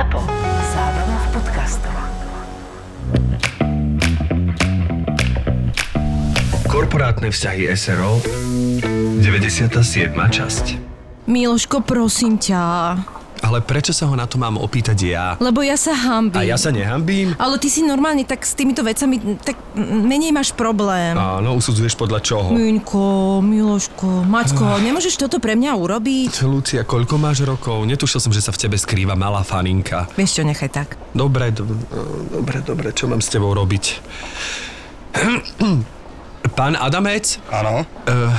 ZAPO. Zábrná v podcastov. Korporátne vzťahy SRO 97. časť Miloško, prosím ťa. Ale prečo sa ho na to mám opýtať ja? Lebo ja sa hambím. A ja sa nehambím? Ale ty si normálne tak s týmito vecami, tak menej máš problém. Áno, usudzuješ podľa čoho? Miňko, Miloško, Macko, nemôžeš toto pre mňa urobiť? Lucia, koľko máš rokov? Netušil som, že sa v tebe skrýva malá faninka. Vieš čo, nechaj tak. Dobre, dobre, dobre, čo mám s tebou robiť? Pán Adamec, Áno. uh,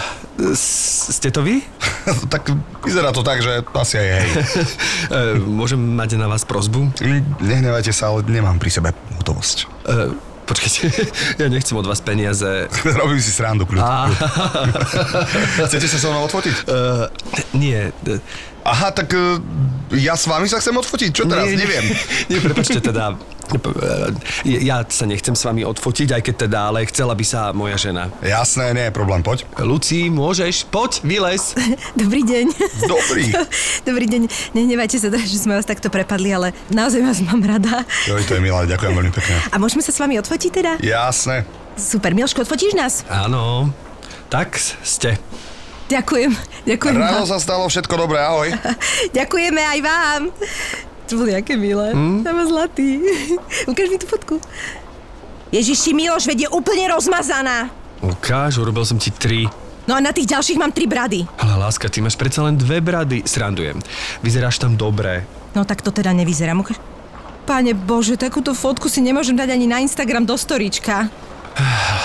ste to vy? tak vyzerá to tak, že asi aj hej. Uh, môžem mať na vás prozbu? Nehnevajte sa, ale nemám pri sebe hotovosť. Uh, počkajte, ja nechcem od vás peniaze. Robím si srandu, kľud. Chcete sa so mnou odfotiť? uh, nie, Aha, tak uh, ja s vami sa chcem odfotiť? Čo teraz? Nie. Neviem. Nie, prepačte teda. Ja sa nechcem s vami odfotiť, aj keď teda, ale chcela by sa moja žena. Jasné, nie je problém, poď. Luci, môžeš? Poď, vylez. Dobrý deň. Dobrý. Dobrý deň. Nehnevajte sa, že sme vás takto prepadli, ale naozaj vás mám rada. Joj, to je milé, ďakujem veľmi pekne. A môžeme sa s vami odfotiť teda? Jasné. Super, Miloško, odfotíš nás? Áno, tak ste. Ďakujem, ďakujem Ráno vám. sa stalo všetko dobré, ahoj. Ďakujeme aj vám. To boli aké milé. Mm? Tam zlatý. Ukáž mi tú fotku. Ježiši, Miloš, veď je úplne rozmazaná. Ukáž, urobil som ti tri. No a na tých ďalších mám tri brady. Ale láska, ty máš predsa len dve brady. Srandujem. Vyzeráš tam dobre. No tak to teda nevyzerá. Ukáž... Pane Bože, takúto fotku si nemôžem dať ani na Instagram do storíčka.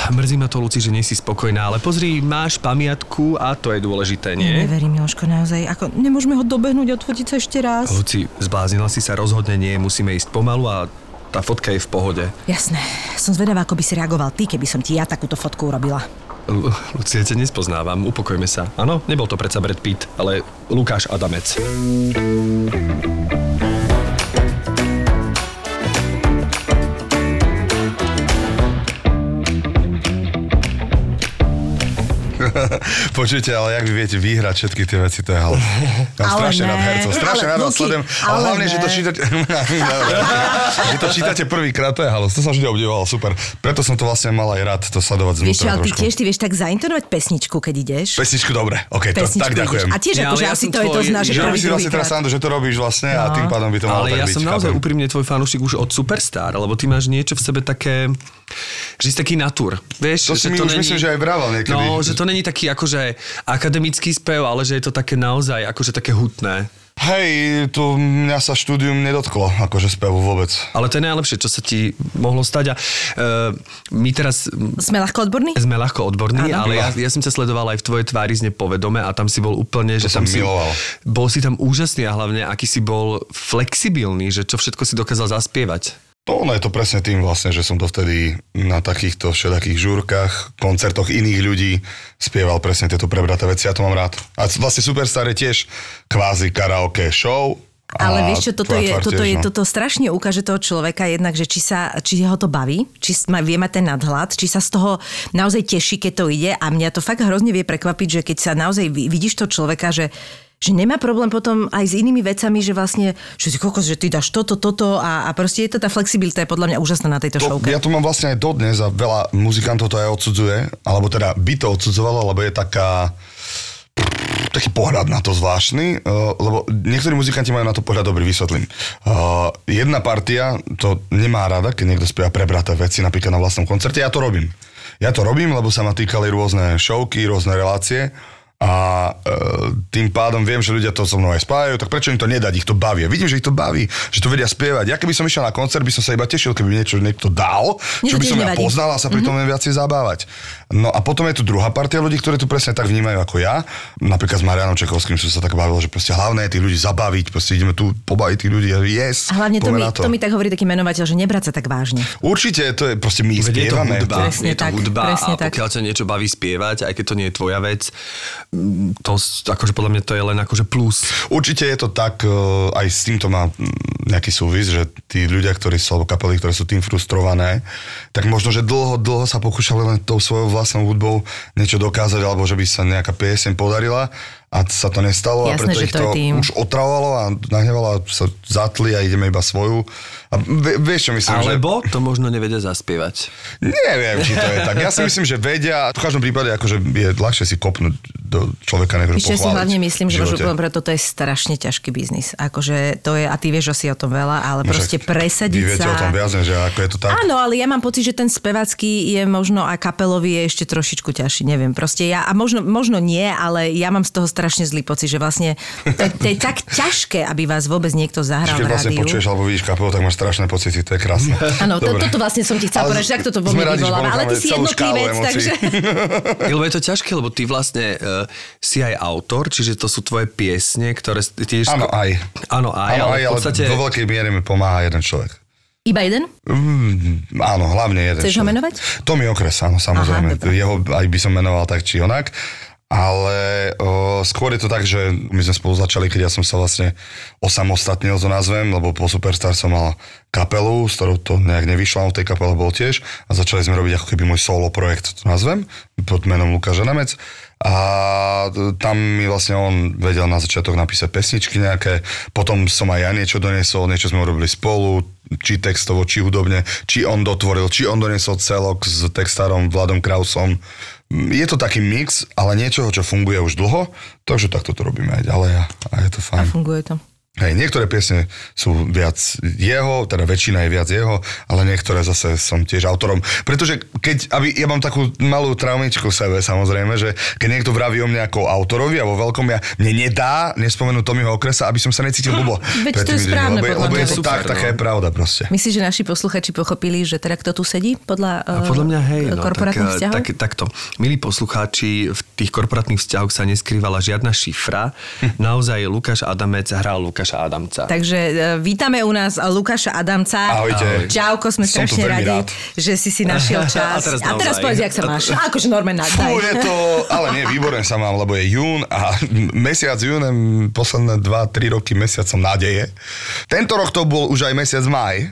Mrzí ma to, Luci, že nie si spokojná, ale pozri, máš pamiatku a to je dôležité, nie? Neverím, Miloško, naozaj. Ako, nemôžeme ho dobehnúť, odfotiť sa ešte raz. Luci, zbláznila si sa, rozhodne nie, musíme ísť pomalu a tá fotka je v pohode. Jasné. Som zvedavá, ako by si reagoval ty, keby som ti ja takúto fotku urobila. Lu- Lucia, ťa nespoznávam, upokojme sa. Áno, nebol to predsa Brad Pitt, ale Lukáš Adamec. Počujte, ale jak vy viete vyhrať všetky tie veci, to je halus. Mám Ale strašne ne. rád hercov, strašne Ale, rád vás sledujem. Ale hlavne, že to ne. čítate... že to čítate prvýkrát, to je halus. To som vždy obdivoval, super. Preto som to vlastne mal aj rád, to sledovať Vieš znútra ale ty tiež, ty vieš tak zaintonovať pesničku, keď ideš. Pesničku dobre, ok, to, Pesničku tak ideš. ďakujem. A tiež akože ja asi to je to tvoj- zná, že si vlastne teraz srandu, že to robíš vlastne a tým pádom by to malo Ale ja som naozaj úprimne tvoj fanúšik už od Superstar, lebo ty máš niečo v sebe také, že si taký natur. Vieš, To že si mi už myslím, že aj vravel niekedy. No, že to není taký akože akademický spev, ale že je to také naozaj akože také hutné. Hej, to mňa sa štúdium nedotklo, akože spevu vôbec. Ale to je najlepšie, čo sa ti mohlo stať. A uh, my teraz Sme ľahko odborní? sme ľahko odborní, Áno. ale ja, ja som ťa sledoval aj v tvojej tvári zne povedome a tam si bol úplne, že som tam si, miloval. bol si tam úžasný a hlavne aký si bol flexibilný, že čo všetko si dokázal zaspievať. To ono je to presne tým vlastne, že som to vtedy na takýchto všetakých žúrkach, koncertoch iných ľudí spieval presne tieto prebraté veci, ja to mám rád. A vlastne Superstar je tiež kvázi karaoke show. Ale vieš čo, toto je, toto, tiež, je, no. toto strašne ukáže toho človeka jednak, že či, sa, či ho to baví, či má, vie mať ten nadhľad, či sa z toho naozaj teší, keď to ide a mňa to fakt hrozne vie prekvapiť, že keď sa naozaj vi- vidíš toho človeka, že že nemá problém potom aj s inými vecami, že vlastne, že si kokos, že ty dáš toto, toto a, a proste je to tá flexibilita je podľa mňa úžasná na tejto To, showke. ja to mám vlastne aj dodnes a veľa muzikantov to aj odsudzuje, alebo teda by to odsudzovalo, lebo je taká taký pohľad na to zvláštny, uh, lebo niektorí muzikanti majú na to pohľad dobrý, vysvetlím. Uh, jedna partia to nemá rada, keď niekto spieva prebraté veci napríklad na vlastnom koncerte, ja to robím. Ja to robím, lebo sa ma týkali rôzne showky, rôzne relácie a e, tým pádom viem, že ľudia to so mnou aj spájajú, tak prečo im to nedať, ich to baví. Vidím, že ich to baví, že to vedia spievať. Ja keby som išiel na koncert, by som sa iba tešil, keby mi niečo niekto dal, čo by som ja nevadí. poznal a sa pri tom mm-hmm. viacej zabávať. No a potom je tu druhá partia ľudí, ktorí to presne tak vnímajú ako ja. Napríklad s Marianom Čekovským som sa tak bavil, že proste hlavné je tých ľudí zabaviť, proste ideme tu pobaviť tých ľudí, yes, A hlavne to mi, to. to mi tak hovorí taký menovateľ, že nebrať sa tak vážne. Určite, to je proste my Veď je to spievame. hudba, Presne je to tak, hudba presne a pokiaľ ťa niečo baví spievať, aj keď to nie je tvoja vec, mm, to akože podľa mňa to je len akože plus. Určite je to tak, e, aj s týmto má mm, nejaký súvis, že tí ľudia, ktorí sú, alebo kapely, ktoré sú tým frustrované, tak možno, že dlho, dlho sa pokúšali len tou svojou vlastnou hudbou niečo dokázať, alebo že by sa nejaká pieseň podarila a sa to nestalo a Jasné, preto že ich to to už otravovalo a nahnevalo a sa zatli a ideme iba svoju. A vie- vieš čo myslím, že... Alebo to možno nevedia zaspievať. Neviem, či to je tak. Ja si myslím, že vedia, v každom prípade akože je ľahšie si kopnúť do človeka, ho Ešte si hlavne myslím, že možno živote. poviem, preto to je strašne ťažký biznis. Akože to je, a ty vieš asi o tom veľa, ale No proste presadiť Vy viete sa... o tom viac, že ako je to tak. Áno, ale ja mám pocit, že ten spevacký je možno a kapelový je ešte trošičku ťažší, neviem. Proste ja, a možno, možno nie, ale ja mám z toho strašne zlý pocit, že vlastne to, je- to je tak ťažké, aby vás vôbec niekto zahral Keď vlastne počuješ alebo vidíš kapelu, tak máš strašné pocity, to je krásne. Áno, to, toto vlastne som ti chcela povedať, že tak toto že vyvoláva. Ale ty si jednotlivec, takže... Lebo je to ťažké, lebo ty vlastne si aj autor, čiže to sú tvoje piesne, ktoré tiež... Áno, aj. Áno, aj, Áno, ale aj, v podstate... ale vo veľkej miere mi pomáha jeden človek. Iba jeden? Mm, áno, hlavne jeden Chceš ho človek. menovať? Tommy Okres, áno, samozrejme. Aha. Jeho aj by som menoval tak či onak. Ale o, skôr je to tak, že my sme spolu začali, keď ja som sa vlastne osamostatnil, to nazvem, lebo po Superstar som mal kapelu, s ktorou to nejak nevyšlo, on v tej kapele bol tiež a začali sme robiť ako keby môj solo projekt, to nazvem, pod menom Lukáš Žanamec a tam mi vlastne on vedel na začiatok napísať pesničky nejaké, potom som aj ja niečo doniesol, niečo sme urobili spolu, či textovo, či hudobne, či on dotvoril, či on doniesol celok s textárom Vladom Krausom. Je to taký mix, ale niečoho, čo funguje už dlho, takže takto to robíme aj ďalej a, a je to A fajn. funguje to. Hej, niektoré piesne sú viac jeho, teda väčšina je viac jeho, ale niektoré zase som tiež autorom. Pretože keď, aby, ja mám takú malú traumičku v sebe samozrejme, že keď niekto vraví o mne ako autorovi a vo veľkom ja, mne nedá nespomenúť Tommyho okresa, aby som sa necítil blbo. Veď to je správne, lebo, podľa lebo mňa. je to Super, tak, no. taká je pravda proste. Myslíš, že naši posluchači pochopili, že teda kto tu sedí podľa, eh, podľa mňa hej, no, korporátnych tak, vzťahov? tak, takto. Milí poslucháči, v tých korporátnych vzťahoch sa neskrývala žiadna šifra. Naozaj Lukáš Adamec hral Lukáša Adamca. Takže e, vítame u nás Lukáša Adamca. Ahojte. Čauko, sme Som strašne radi, rád. že si si našiel čas. A teraz a teraz povedz, jak sa máš. Akože normálne, Fú, je to, ale nie, výborne sa mám, lebo je jún a mesiac jún, posledné 2-3 roky mesiacom nádeje. Tento rok to bol už aj mesiac maj,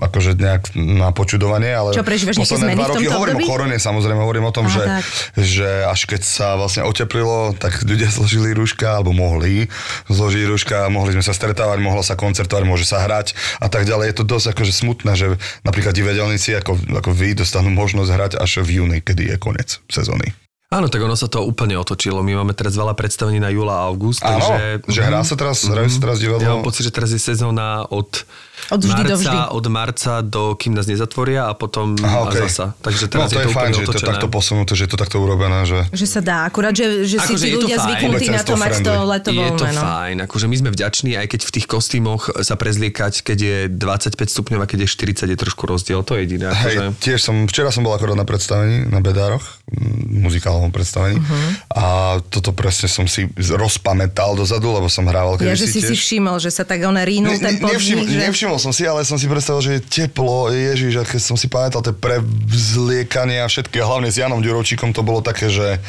akože nejak na počudovanie, ale Čo, prežívaš posledné dva roky hovorím období? o korone, samozrejme, hovorím o tom, Aha, že, tak. že až keď sa vlastne oteplilo, tak ľudia zložili rúška, alebo mohli zložiť rúška, mohli sme sa stretávať, mohlo sa koncertovať, môže sa hrať a tak ďalej. Je to dosť akože smutné, že napríklad divadelníci ako, ako vy dostanú možnosť hrať až v júni, kedy je koniec sezóny. Áno, tak ono sa to úplne otočilo. My máme teraz veľa predstavení na júla a august, Áno, takže... že hrá sa teraz, hrajú sa teraz divadlo. Ja mám pocit, že teraz je sezóna od, Od vždy do marca, vždy. od marca do kým nás nezatvoria a potom Aha, a okej. zasa. Takže no teraz to je to, je fajn, úplne že je to takto posunuté, že je to takto urobené, že... Že sa dá, akurát, že, že si Akože je to ľudia fajn. zvyknutí na to mať to Obecenstvo leto je to. No. fajn, akože my sme vďační, aj keď v tých kostýmoch sa prezliekať, keď je 25 stupňov a keď je 40, je trošku rozdiel, to je jediné. Hej, Akože... tiež som, včera som bol akorát na predstavení, na Bedároch, m, muzikálovom predstavení Mhm. a toto presne som si rozpamätal dozadu, lebo som hrával Ja, kedysi že si si tiež. všimol, že sa tak on rínul ten nevšimol, podnik, že... nevšimol som si, ale som si predstavil, že je teplo, ježiš, a keď som si pamätal tie prevzliekanie a všetky, a hlavne s Janom Ďurovčíkom to bolo také, že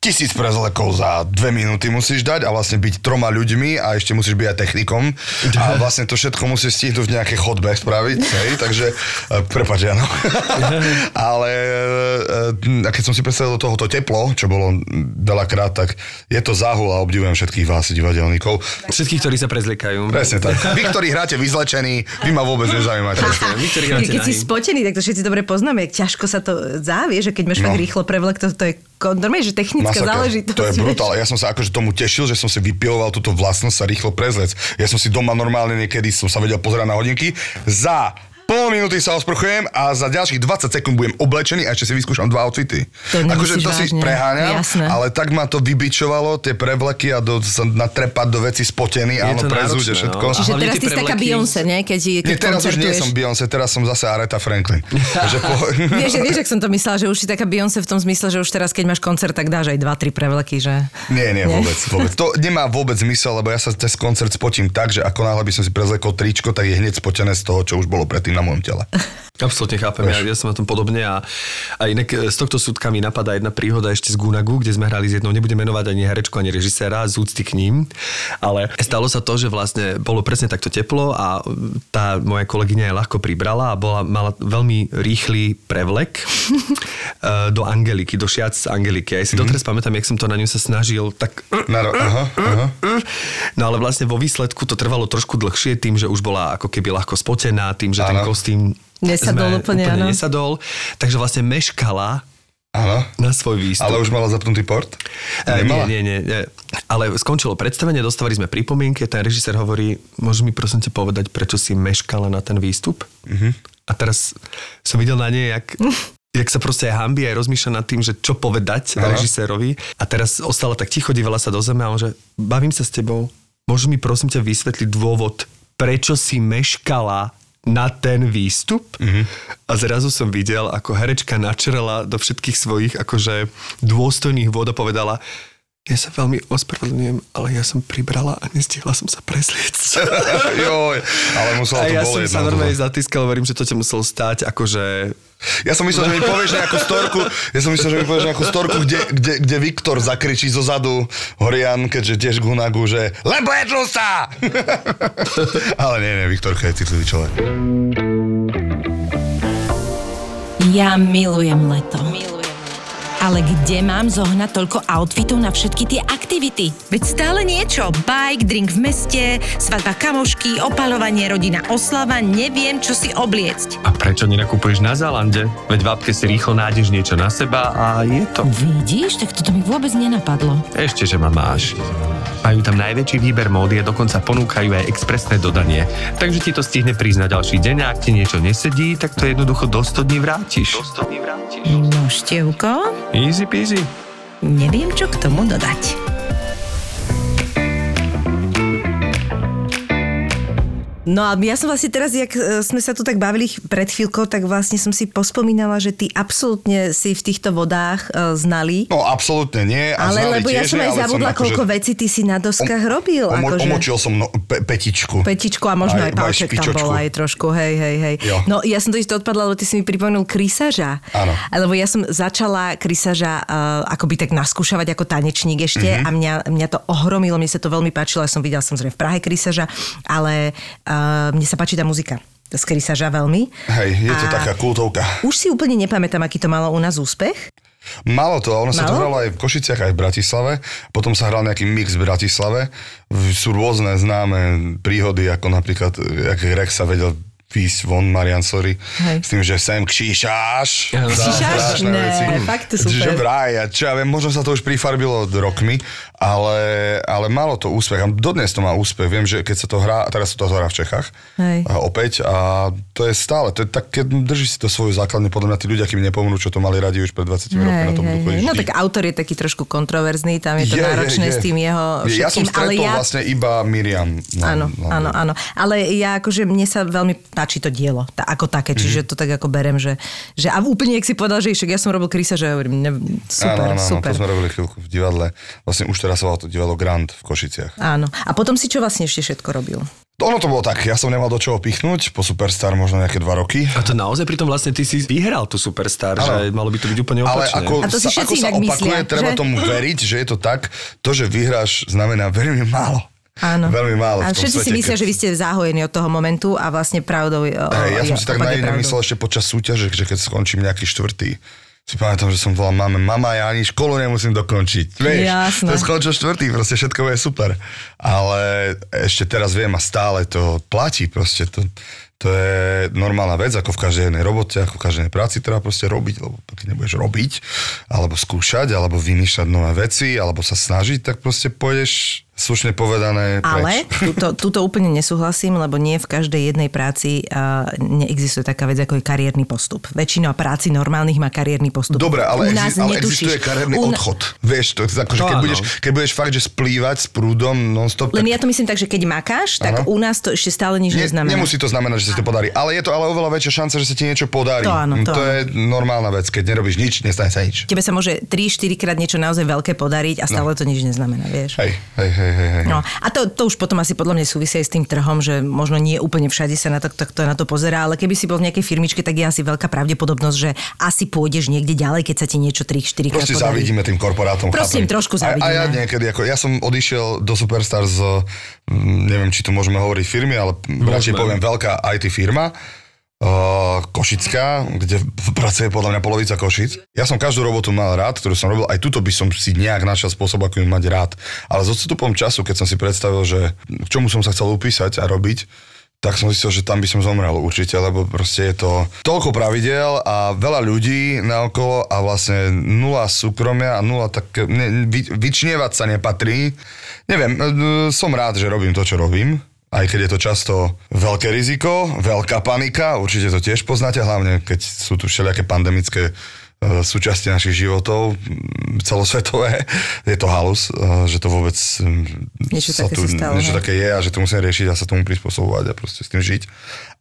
tisíc prezlekov za dve minúty musíš dať a vlastne byť troma ľuďmi a ešte musíš byť aj technikom a vlastne to všetko musíš stihnúť v nejakej chodbe spraviť, hej, takže, e, prepáč, Jano. ale e, a keď som si predstavil do tohoto teplo, čo bolo veľakrát, tak je to záhul a obdivujem všetkých vás, divadelníkov. Všetkých, ktorí sa prezliekajú. Presne tak. Vy, ktorí hráte vyzlečení, vy ma vôbec nezaujímate. Vy, ktorí hráte Keď si spotený, tak to všetci dobre poznáme, ťažko sa to závie, že keď máš No. rýchlo prevlek, to, to je normálne, že technická Masaker. záležitosť. To je brutál. Ja som sa akože tomu tešil, že som si vypiloval túto vlastnosť sa rýchlo prezlec. Ja som si doma normálne niekedy som sa vedel pozerať na hodinky. Za pol minúty sa osprchujem a za ďalších 20 sekúnd budem oblečený a ešte si vyskúšam dva outfity. To akože to si preháňam, Jasné. ale tak ma to vybičovalo, tie prevleky a do, sa natrepať do veci spotený, Je áno, a náročné, všetko. no. Čiže teraz ty si taká Beyoncé, nie? Keď, keď Nie, teraz už nie som Beyoncé, teraz som zase Aretha Franklin. že po... Vieš, vieš, ak som to myslela, že už si taká Beyoncé v tom zmysle, že už teraz, keď máš koncert, tak dáš aj 2-3 prevleky, že... Nie, nie, vôbec, vôbec. To nemá vôbec zmysel, lebo ja sa cez koncert spotím tak, že ako náhle by som si prezlekol tričko, tak je hneď spotené z toho, čo už bolo predtým na mojom tele. Absolutne chápem, ja, ja som na tom podobne a, a inak e, z tohto súdka mi napadá jedna príhoda ešte z Gunagu, kde sme hrali s jednou, nebudem menovať ani herečku, ani režiséra, z úcty k ním, ale stalo sa to, že vlastne bolo presne takto teplo a tá moja kolegyňa je ľahko pribrala a bola, mala veľmi rýchly prevlek e, do Angeliky, do šiac Angeliky. Ja si mm-hmm. doteraz pamätám, jak som to na ňu sa snažil tak... Na ro- aha, aha. No ale vlastne vo výsledku to trvalo trošku dlhšie tým, že už bola ako keby ľahko spotená, tým, že ten Áno. Kostým Nesadol sme úplne, áno. nesadol. Takže vlastne meškala Áno. na svoj výstup. Ale už mala zapnutý port? E, Nemala? nie, nie, nie. Ale skončilo predstavenie, dostávali sme pripomienky, ten režisér hovorí, môžeš mi prosím ťa povedať, prečo si meškala na ten výstup? Mhm. A teraz som videl na nej, jak, jak sa proste aj hambí, aj rozmýšľa nad tým, že čo povedať Aha. režisérovi. A teraz ostala tak ticho, dívala sa do zeme a on že, bavím sa s tebou, môžeš mi prosím ťa vysvetliť dôvod, prečo si meškala na ten výstup Mhm. a zrazu som videl, ako herečka načrela do všetkých svojich akože dôstojných vôd a povedala ja sa veľmi ospravedlňujem, ale ja som pribrala a nestihla som sa prezliecť. Joj, ale musela A to ja som sa no, normálne toto. zatiskal, hovorím, že to ťa muselo stáť, akože... Ja som myslel, že mi povieš nejakú storku, ja som myslel, že mi povieš nejakú storku, kde, kde, kde Viktor zakričí zo zadu Horian, keďže tiež Gunagu, že lebo je tlustá! Ale nie, nie, Viktorka je citlivý človek. Ja milujem leto. Ale kde mám zohnať toľko outfitov na všetky tie aktivity? Veď stále niečo. Bike, drink v meste, svadba kamošky, opalovanie, rodina, oslava, neviem, čo si obliecť. A prečo nenakupuješ na Zalande? Veď v apke si rýchlo nájdeš niečo na seba a je to. Vidíš, tak toto mi vôbec nenapadlo. Ešte, že ma máš. Majú tam najväčší výber módy a dokonca ponúkajú aj expresné dodanie. Takže ti to stihne prísť na ďalší deň a ak ti niečo nesedí, tak to jednoducho do 100 dní vrátiš. Do 100 dní vrátiš. Števko, Easy peasy. neviem, čo k tomu dodať. No a ja som vlastne teraz, jak e, sme sa tu tak bavili pred chvíľkou, tak vlastne som si pospomínala, že ty absolútne si v týchto vodách e, znali. No absolútne nie. A ale znali lebo ja tiež, som aj zabudla, akože- koľko vecí ty si na doskách robil. Omo, akože. Omočil som no, pe, petičku. Petičku a možno aj, Aj- palček tam bol aj trošku, hej, hej, hej. Jo. No ja som to isto odpadla, lebo ty si mi pripomenul krysaža. Áno. Lebo ja som začala krysaža uh, akoby tak naskúšavať ako tanečník ešte Mhm. a mňa, mňa to ohromilo, mne sa to veľmi páčilo, ja som videla samozrejme v Prahe krysaža, ale uh, mne sa páči tá muzika z krysaža veľmi. Hej, je to A taká kultovka. Už si úplne nepamätám, aký to malo u nás úspech. Malo to, ono sa to Malo? hralo aj v Košiciach, aj v Bratislave. Potom sa hral nejaký mix v Bratislave. Sú rôzne známe príhody, ako napríklad, jak Rex sa vedel výjsť von, Marian, sorry, Hej. s tým, že sem. Kšíšaš? Strašné Ne, veci. fakt to super. Že vraj, a čo ja viem, možno sa to už prifarbilo rokmi, ale, ale malo to úspech. A dodnes to má úspech. Viem, že keď sa to hrá, teraz sa to hrá v Čechách, Hej. a opäť, a to je stále, to je tak, keď drží si to svoju základne, podľa mňa tí ľudia, kým nepomnú, čo to mali radi už pred 20 rokmi, na tom budú chodiť No tak autor je taký trošku kontroverzný, tam je to náročné s tým jeho Je, Ja som všetkým, ale stretol ja... vlastne iba Miriam. Áno, áno, áno. Ale ja akože, mne sa veľmi páči to dielo, tá, ako také, Mhm. čiže to tak ako berem, že, že a úplne, jak si povedal, že však ja som robil krysa, že ja hovorím, ne, super, áno, áno, super. to sme robili chvíľku v divadle. Vlastne už teraz sa to divadlo Grand v Košiciach. Áno. A potom si čo vlastne ešte všetko robil? Ono to bolo tak, ja som nemal do čoho pichnúť, po Superstar možno nejaké dva roky. A to naozaj pritom vlastne ty si vyhral tú Superstar, Áno. že malo by to byť úplne Ale opačne. ako, A to si sa, ako sa opakuje, myslia, treba že? tomu veriť, že je to tak. To, že vyhráš, znamená veľmi málo. Áno. Veľmi málo A všetci si svete, myslia, keď- že vy ste záhojení od toho momentu a vlastne pravdou je... Hej, ja som si tak naivne myslel ešte počas súťaže, že keď skončím nejaký štvrtý, si pamätám, že som volal máme, mama, ja ani školu nemusím dokončiť. Vieš, Jasné. to skončil štvrtý, proste všetko je super. Ale ešte teraz viem a stále to platí, proste to, to je normálna vec, ako v každej jednej robote, ako v každej jednej práci treba proste robiť, lebo keď nebudeš robiť, alebo skúšať, alebo vymýšľať nové veci, alebo sa snažiť, tak proste pôjdeš slušne povedané Ale preč. tuto, tuto úplne nesúhlasím, lebo nie v každej jednej práci uh, neexistuje taká vec ako je kariérny postup. Väčšina práci normálnych má kariérny postup. Dobre, ale, U nás exi- ale netušíš. existuje kariérny U- odchod. Vieš, to, akože, To keď, áno. budeš, keď budeš fakt, že splývať s prúdom non-stop, Len tak ja to myslím tak, že keď makáš, tak Áno. u nás to ešte stále nič nie, neznamená. nemusí to znamenať, že sa ti to podarí. Ale je to ale oveľa väčšia šanca, že sa ti niečo podarí. To áno, to to áno. je normálna vec. Keď nerobíš nič, nestane sa nič. Tebe sa môže 3-4 krát niečo naozaj veľké podariť a stále to nič neznamená, vieš. Hej, hej, hej. Hej, hej. No, a to, to už potom asi podľa mňa súvisí aj s tým trhom, že možno nie úplne všade sa na to, to, to, na to pozerá, ale keby si bol v nejakej firmičke, tak je asi veľká pravdepodobnosť, že asi pôjdeš niekde ďalej, keď sa ti niečo 3-4 krát Proste závidíme tým korporátom. Prosím, chápem. trošku A, a ja závidíme. niekedy, ako, ja som odišiel do Superstar z, mm, neviem, či tu môžeme hovoriť firmy, ale radšej poviem veľká IT firma, uh, Košická, kde pracuje podľa mňa polovica Košic. Ja som každú robotu mal rád, ktorú som robil, aj tuto by som si nejak našiel spôsob, ako ju mať rád. Ale s odstupom času, keď som si predstavil, že k čomu som sa chcel upísať a robiť, tak som zistil, že tam by som zomrel určite, lebo proste je to toľko pravidel a veľa ľudí naokolo a vlastne nula súkromia a nula tak, ne, vy, vyčnievať sa nepatrí. Neviem, e, som rád, že robím to, čo robím, aj keď je to často veľké riziko, veľká panika, určite to tiež poznáte, hlavne keď sú tu všelijaké pandemické e, súčasti našich životov, m, celosvetové. Je to halus, e, že to vôbec m, Niečo také tu, sa stalo, niečo také je a že to musíme riešiť a sa tomu prispôsobovať a proste s tým žiť.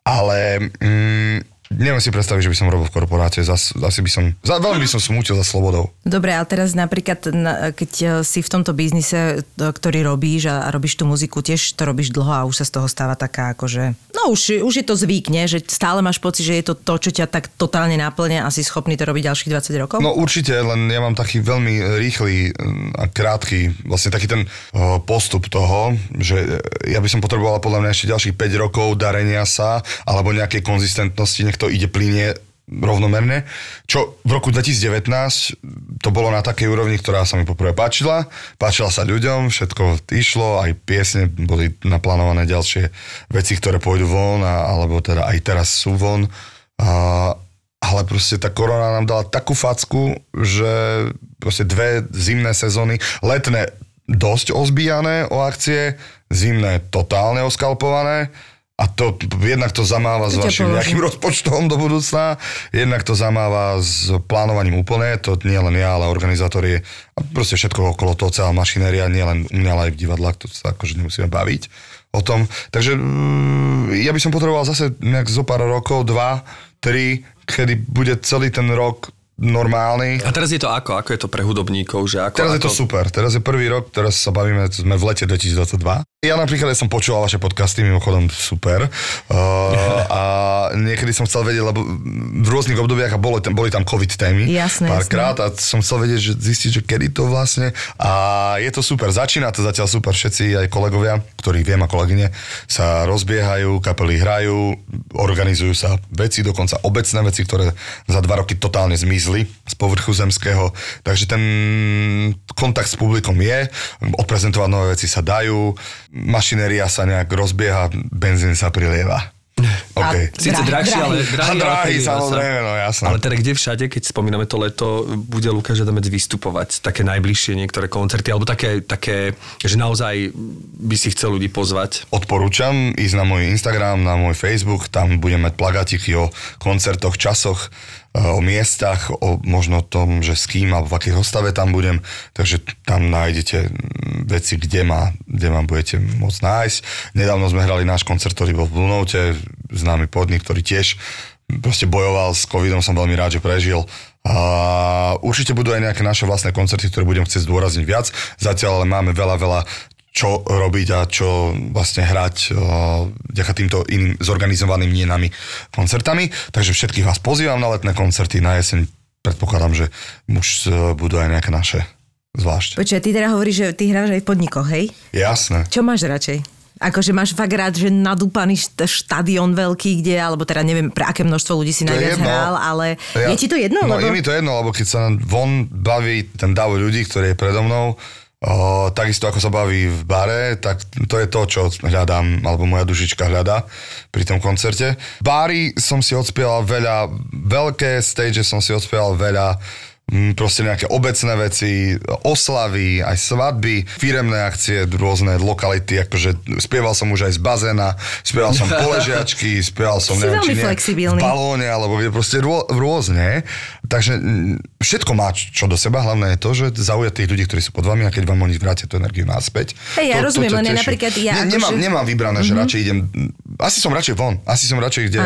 Ale mm, neviem si predstaviť, že by som robil v korporáte. Zas, asi by som, za, veľmi by som smútil za slobodou. Dobre, ale teraz napríklad, na- keď e, si v tomto biznise, e, ktorý robíš a a robíš tú muziku, tiež to robíš dlho a už sa z toho stáva taká akože... No už, už je to zvyk, nie? Že stále máš pocit, že je to to, čo ťa tak totálne náplňa a si schopný to robiť ďalších 20 rokov? No určite, len ja mám taký veľmi rýchly mm, a krátky, vlastne taký ten postup toho, že ja by som potreboval podľa mňa ešte ďalších 5 rokov darenia sa alebo nejakej konzistentnosti, to ide plinie rovnomerne, čo v roku 2019 to bolo na takej úrovni, ktorá sa mi poprvé páčila, páčila sa ľuďom, všetko išlo, aj piesne boli naplánované ďalšie veci, ktoré pôjdu von, a, alebo teda aj teraz sú von. A, ale proste tá korona nám dala takú facku, že proste dve zimné sezóny, letné dosť ozbíjané o akcie, zimné totálne oskalpované a to jednak to zamáva s To ťa vašim nejakým rozpočtom do budúcna, jednak to zamáva s plánovaním úplne, to nie len ja, ale organizátori a proste všetko okolo toho, celá mašinéria, nie len u mňa, ale aj v divadlách, to sa akože nemusíme baviť o tom. Takže mm, ja by som potreboval zase nejak zo pár rokov, dva, tri, kedy bude celý ten rok normálny. A teraz je to ako? Ako je to pre hudobníkov? Že ako, Teraz je ako... to super, teraz je prvý rok, teraz sa bavíme, sme v lete 2022. Ja napríklad ja som počúval vaše podcasty, mimochodom super. Uh, a niekedy som chcel vedieť, lebo v rôznych obdobiach a boli tam, boli tam COVID témy Jasné, párkrát a som chcel vedieť, že zistiť, že kedy to vlastne. A je to super, začína to zatiaľ super, všetci aj kolegovia, ktorých viem a kolegyne, sa rozbiehajú, kapely hrajú, organizujú sa veci, dokonca obecné veci, ktoré za dva roky totálne zmizli z povrchu zemského. Takže ten kontakt s publikom je, odprezentovať nové veci sa dajú, mašinéria sa nejak rozbieha, benzín sa prilieva. OK. Síce Drahý, drahšie, ale drahý. drahý, A samozrejme, no jasné. Ale teda kde všade, keď spomíname to leto, bude Lukáš Adamec vystupovať? Také najbližšie niektoré koncerty, alebo také, také, že naozaj by si chcel ľudí pozvať? Odporúčam ísť na môj Instagram, na môj Facebook, tam budem mať plagátiky o koncertoch, časoch, o miestach, o možno tom, že s kým alebo v akej zostave tam budem, takže tam nájdete mm, veci, kde ma, kde ma budete môcť nájsť. Nedávno sme hrali náš koncert, ktorý bol v Blue Note, známy podnik, ktorý tiež proste bojoval s covidom, som veľmi rád, že prežil. A určite budú aj nejaké naše vlastné koncerty, ktoré budem chcieť zdôrazniť viac. Zatiaľ ale máme veľa, veľa čo robiť a čo vlastne hrať uh, ďaká týmto iným zorganizovaným nie nami koncertami. Takže všetkých vás pozývam na letné koncerty na jeseň. Predpokladám, že už uh, budú aj nejaké naše zvlášť. Počkaj, ty teda hovoríš, že ty hráš aj v podnikoch, hej? Jasné. Čo máš radšej? Akože máš fakt rád, že nadúpaný št- štadión veľký, kde, alebo teda neviem, pre aké množstvo ľudí si To najviac hral, ale je ti to jedno? No lebo... je mi to jedno, lebo keď sa von baví ten dav ľudí, ktorý je predo mnou, o, takisto ako sa baví v bare, tak to je to, čo hľadám, alebo moja dušička hľadá pri tom koncerte. Bári som si odspieval veľa, veľké stage som si odspieval veľa, proste nejaké obecné veci, oslavy, aj svadby, firemné akcie, rôzne lokality, akože spieval som už aj z bazéna, spieval som poležiačky, spieval som neviem, či nie, v balóne, alebo proste rô, rôzne. Takže mm, všetko má čo do seba, hlavné je to, že zaujať tých ľudí, ktorí sú pod vami a keď vám oni vrátia tú energiu naspäť. Hej, ja to, rozumiem, len napríklad ja Ne, akože- nemám, nemám vybrané, že radšej idem, asi som radšej von, asi som radšej, kde,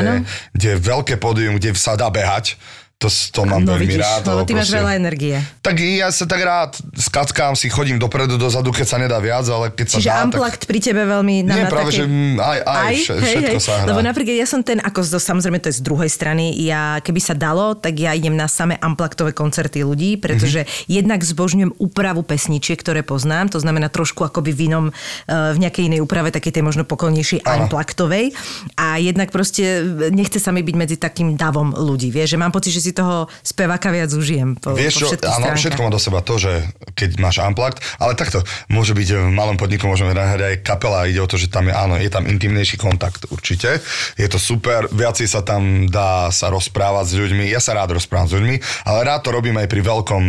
kde je veľké pódium, kde sa dá behať, To, to mám no veľmi vidíš, rád. lebo ty máš proste- veľa energie. Tak ja sa tak rád skackám si, chodím dopredu, dozadu, keď sa nedá viac, ale keď sa Čiže dá, tak... Pri tebe veľmi... Na, Nie, na práve, také... že mm, aj, aj, vše- všetko sa hrá. Lebo napríklad ja som ten, ako z, samozrejme to je z druhej strany, ja keby sa dalo, tak ja idem na samé unpluggedové koncerty ľudí, pretože Mhm. jednak zbožňujem úpravu pesničiek, ktoré poznám, to znamená trošku akoby v inom, eh, v nejakej inej úprave, takej tej možno pokojnejšej unpluggedovej. A jednak proste nechce sa mi byť medzi takým davom ľudí, vieš, že mám pocit, že si toho speváka viac užijem po, Vieš po čo, áno, stránkach. všetko má do seba to, že keď máš unplugged, ale takto, môže byť v malom podniku, môžeme hrať aj kapela, ide o to, že tam je, áno, je tam intimnejší kontakt určite, je to super, viacej sa tam dá sa rozprávať s ľuďmi, ja sa rád rozprávam s ľuďmi, ale rád to robím aj pri veľkom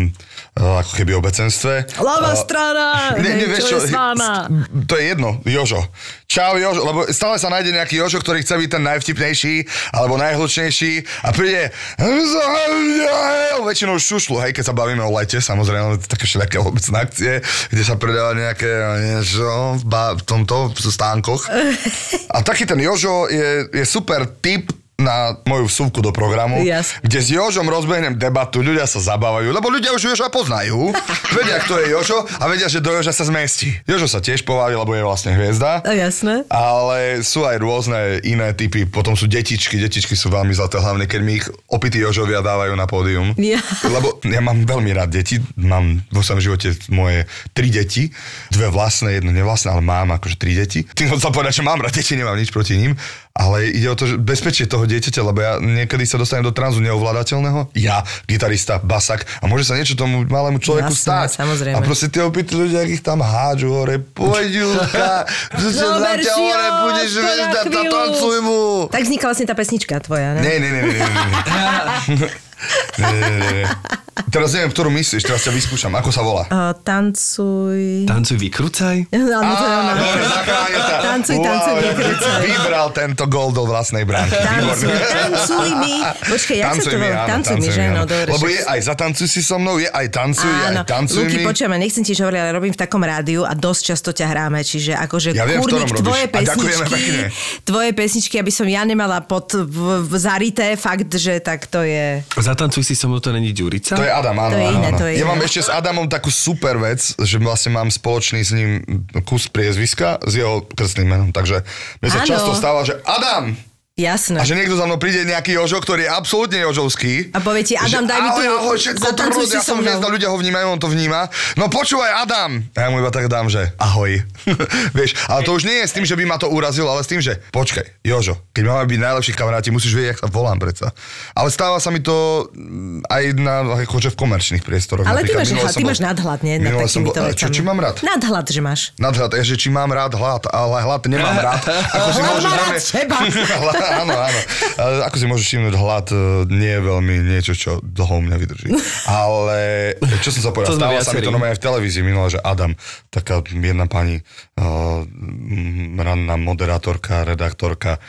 ako keby obecenstve. Ľavá Eh, strana, nie, hej, vieš čo je s váma? To je jedno, Jožo. Čau Jožo, lebo stále sa nájde nejaký Jožo, ktorý chce byť ten najvtipnejší alebo najhlučnejší a príde väčšinou šušlu, hej, keď sa bavíme o lete, samozrejme, také všelijaké obecné akcie, kde sa predáva nejaké niečo v, ba- v tomto, v stánkoch. A taký ten Jožo je, je super typ na moju vsúvku do programu, Jasne. kde s Jožom rozbehnem debatu, ľudia sa zabávajú, lebo ľudia už Joža poznajú, vedia, kto je Jožo a vedia, že do Joža sa zmestí. Jožo sa tiež povaví, lebo je vlastne hviezda. A jasné. Ale sú aj rôzne iné typy, potom sú detičky, detičky sú veľmi zlaté, hlavne keď mi ich opití Jožovia dávajú na pódium. Ja. Lebo ja mám veľmi rád deti, mám vo svojom živote moje tri deti, dve vlastné, jedno nevlastné, ale mám akože tri deti. Tým chcem povedať, že mám rád deti, nemám nič proti ním, ale ide o to, že bezpečie toho dieťaťa, lebo ja niekedy sa dostanem do tranzu neovládateľného, ja, gitarista, basak, a môže sa niečo tomu malému človeku Jasné, stať. samozrejme. A proste tie opití ľudia, ich tam hádžu hore, poď Julka, za ťa hore, budeš hviezda, tancuj mu. Tak vznikla vlastne tá pesnička tvoja, ne? Nie, nie, nie, nie, nie. Nie, nie, nie, nie. Teraz neviem, ktorú myslíš, teraz ťa vyskúšam. Ako sa volá? Uh, tancuj... Tancuj, vykrúcaj. Áno, to je ona. Tancuj, tancuj, Wow, vykrúcaj. Vybral tento gol do vlastnej bránky. Tancuj, tancuj mi. Počkej, jak sa Tancuj to mi, volá? Tancuj mi, že? No, dobre. Lebo je aj zatancuj si so mnou, je aj tancuj, Áno, aj tancuj Luky, mi. počujem, nechcem ti hovorili, ale robím v takom rádiu a dosť často ťa hráme, čiže akože Ja viem, kurník, tvoje pesničky, tvoje pesničky, aby som ja nemala pod v, v zarité, fakt, že tak to je... Zatancuj si so mnou, to není Ďurica? Je Adam, áno, To je iné, áno. to je Ja mám ešte s Adamom takú super vec, že vlastne mám spoločný s ním kus priezviska s jeho krstným menom. Takže mne sa Áno. často stáva, že Adam! Jasné. A že niekto za mnou príde nejaký Jožo, ktorý je absolútne Jožovský. A povie ti, Adam, že, daj mi tu- ahoj, všetko ja so som mnou." hviezda, ľudia ho vnímajú, on to vníma. No počúvaj, Adam! A ja mu iba tak dám, že ahoj. Vieš, ale to už nie je s tým, že by ma to urazilo, ale s tým, že počkaj, Jožo, keď máme byť najlepší kamaráti, musíš vedieť, jak sa volám predsa. Ale stáva sa mi to mm, aj na, akože v komerčných priestoroch. Ale ty máš, hľad, ty máš nadhľad, nie? Som takýmito bol-. Čo, či mám rád? Nadhľad, že máš. Nadhľad, že či mám rád hlad, ale hlad nemám rád. Ako si môžeš áno, áno. Ako si môžeš všimnúť, hlad e, nie je veľmi niečo, čo dlho u mňa vydrží. Ale čo som sa povedal, stáva sa mi to normálne aj v televízii minula, že Adam, taká jedna pani, uh, ranná moderátorka, redaktorka,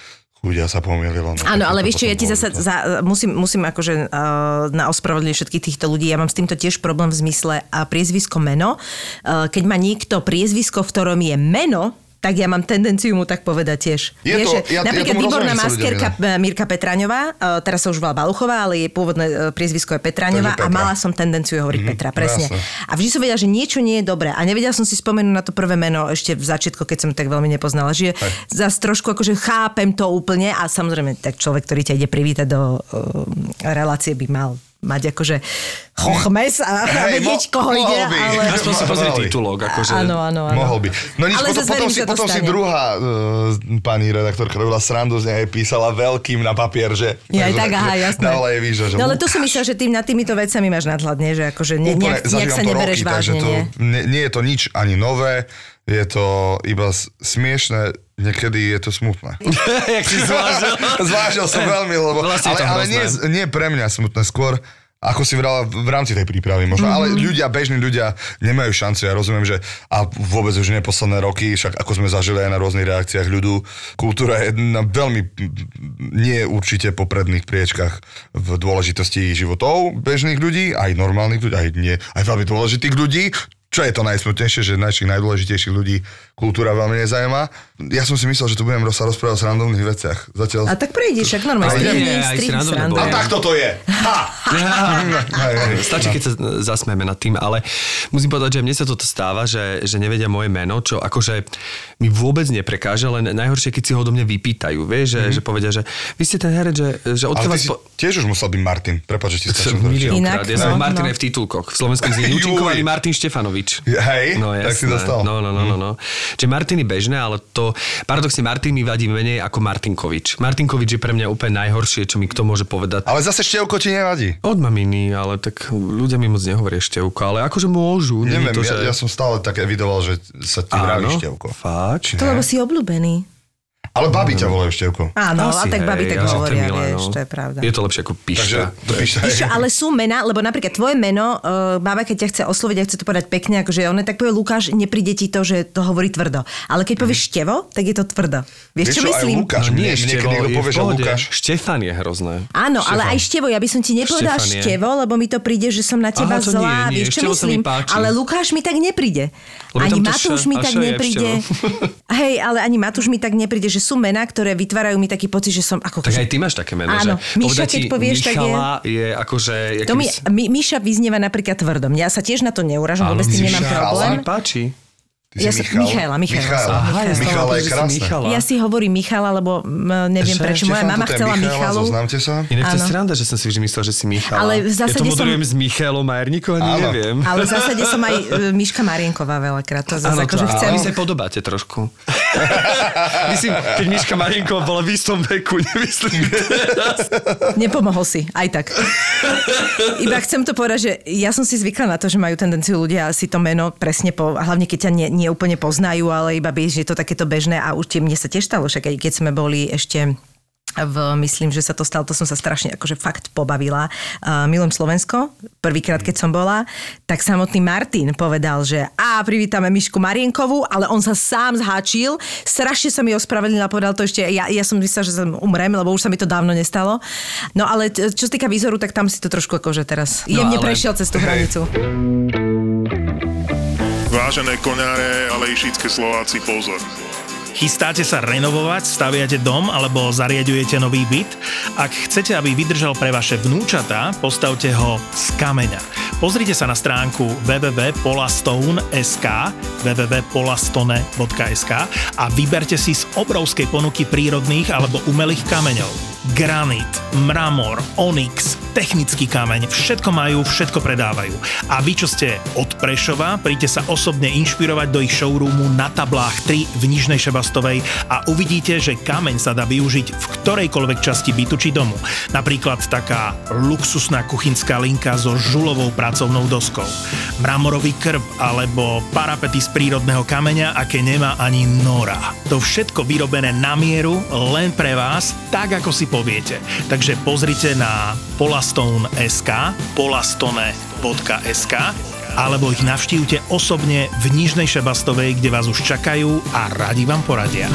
chudia sa pomýlilo. No, Áno, ale vieš čo, ja ti zase za, musím, musím akože uh, na ospravedlniť všetkých týchto ľudí. Ja mám s týmto tiež problém v zmysle uh, priezvisko meno. Uh, keď má niekto priezvisko, v ktorom je meno, tak ja mám tendenciu mu tak povedať tiež. Je Vieš, to- ja- ja napríklad tomu výborná rozumiem, maskérka uh, Mirka Petraňová, uh, teraz sa už volá Baluchová, ale jej pôvodné uh, priezvisko je Petraňová a mala som tendenciu hovoriť Mhm, Petra, presne. jasne. A vždy som vedela, že niečo nie je dobré. A nevedela som si spomenúť na to prvé meno ešte v začiatku, keď som tak veľmi nepoznala. Že zase trošku akože chápem to úplne a samozrejme tak človek, ktorý ťa ide privítať do uh, relácie by mal mať akože chochmes a, a Hej, vedieť, mo- koho ide. by. Ale... Aspoň si pozri titulok, akože... Áno, áno, áno. Mohol by. No nič, Ale potom, potom, si, potom si druhá uh, pani redaktorka robila srandu z nej, písala veľkým na papier, že... Ja aj tak, aha, že jasné. Dávala jej výžo, že No ale to som myslela, že tým nad týmito vecami máš nadhľad, nie? Že akože ne, Úplne, nejak, nejak sa nebereš roky, takže vážne, to, nie, nie je to nič ani nové, je to iba smiešne, niekedy je to smutné. Jak si zvážil. Zvážil som veľmi, lebo, Vlastne je ale, ale nie, nie pre mňa smutné, skôr ako si vrala v rámci tej prípravy možno, mm-hmm. ale ľudia, bežní ľudia nemajú šancu, ja rozumiem, že a vôbec už nie posledné roky, však ako sme zažili aj na rôznych reakciách ľudu, kultúra je na veľmi nie určite popredných priečkach v dôležitosti životov bežných ľudí, aj normálnych ľudí, aj nie, aj veľmi dôležitých ľudí, čo je to najsmutnejšie, že našich najdôležitejších ľudí kultúra veľmi nezajíma Ja som si myslel, že tu budem sa rozprávať o randomných veciach. Zatiaľ... A tak prejdeš, ak normálne. Ale nie, aj. A takto to je! Ha! Stačí, keď sa zasmieme nad tým, ale musím povedať, že mne sa toto stáva, že, že nevedia moje meno, čo akože mi vôbec neprekáža, len najhoršie, keď si ho do mňa vypýtajú, vieš, že, mm-hmm. že povedia, že vy ste ten herec, že, že ty vás... Po... tiež už musel byť Martin. Prepač, že ti stačím. Miliónkrát. Ja som no, Martin no. aj v titulkoch. V slovenskom znení Juj. účinkovaný Martin Štefanovič. Hej, No, tak si dostal. No, no, no, no, no. Čiže Martin je bežné, ale to, paradoxne Martin mi vadí menej ako Martinkovič. Martinkovič je pre mňa úplne najhoršie, čo mi kto môže povedať. Ale zase števko ti nevadí. Od maminy, ale tak ľudia mi moc nehovoria števko, ale akože môžu. Neviem, to, ja, že... ja som stále tak evidoval, že sa ti vraví števko. Fakt? To lebo si obľúbený. Ale babi ťa volajú števko. Áno, a tak babi tak ja hovoria, Milan, vieš, no. to je pravda. Je to lepšie ako Takže pišta. to čo, ale sú mená, lebo napríklad tvoje meno, uh, baba, keď ťa chce osloviť a chce to povedať pekne, akože on tak povie Lukáš, nepríde ti to, že to hovorí tvrdo. Ale keď povieš števo, tak je to tvrdo. Vieš, čo, aj myslím? Lukáš, No nie, mne Števo v povie, že. Lukáš, Štefan je hrozné. Áno, ale aj števo, ja by som ti je. števo, lebo mi to príde, že som na teba Aha, zlá. nie, nie, Vieš, čo myslím? Ale Lukáš mi tak nepríde. Ani Matúš mi tak nepríde. Hej, ale ani Matúš mi tak nepríde, že sú mená, ktoré vytvárajú mi taký pocit, že som ako... Tak aj ty máš také meno, Áno, že Miša, keď povieš, tak je- je akože... To mi, mi, Miša vyznieva napríklad tvrdom. Ja sa tiež na to neuražam, vôbec s tým nemám problém. sa mi páči. Ty Ja si som- Michaela, Michaela. Michaela. Aha, ja som Michala je krásne. Michala. Ja si hovorím Michala, lebo m, neviem Že? prečo. Moja mama chcela Michala, Michalu. Zoznámte sa? Inak to je sranda, že som si vždy myslel, že si Michala. Ale v ja zásade to modelujem som- s Michalom Majerníkom, ani Áno. neviem. Ale v zásade som aj e, Miška Marienková veľakrát. To zase Áno, akože to, chcem... ale vy sa podobáte trošku. Myslím, keď Miška Marienková bola v istom veku, nemyslím teraz. Nepomohol si, aj tak. Iba chcem to povedať, že ja som si zvykla na to, že majú tendenciu ľudia si to meno presne po, hlavne keď ťa nie, nie úplne poznajú, ale iba vieš, že je to takéto bežné a už mne sa tiež stalo, však aj keď sme boli ešte v, myslím, že sa to stalo, to som sa strašne akože fakt pobavila. Uh, milujem Slovensko, prvýkrát, keď som bola, tak samotný Martin povedal, že a privítame Mišku Marienkovú, ale on sa sám zháčil, strašne sa mi ospravedlnil a povedal to ešte, ja, ja som myslela, že sa umrem, lebo už sa mi to dávno nestalo. No ale čo sa týka výzoru, tak tam si to trošku akože teraz No, jemne ale- prešiel cez tú hranicu. Vážené koňáre, ale i Slováci pozor. Chystáte sa renovovať, staviate dom alebo zariadujete nový byt? Ak chcete, aby vydržal pre vaše vnúčatá, postavte ho z kameňa. Pozrite sa na stránku www.polastone.sk www.polastone.sk a vyberte si z obrovskej ponuky prírodných alebo umelých kameňov. Granit, mramor, onyx, technický kameň, všetko majú, všetko predávajú. A vy, čo ste od Prešova, príďte sa osobne inšpirovať do ich showroomu na tablách 3 v Nižnej Šebastovej a uvidíte, že kameň sa dá využiť v ktorejkoľvek časti bytu či domu. Napríklad taká luxusná kuchynská linka so žulovou pracovnou doskou, mramorový krb alebo parapety z prírodného kameňa, aké nemá ani nora. To všetko vyrobené na mieru len pre vás, tak ako si poviete. Takže pozrite na polastone.sk polastone.sk alebo ich navštívte osobne v Nižnej Šebastovej, kde vás už čakajú a radi vám poradia.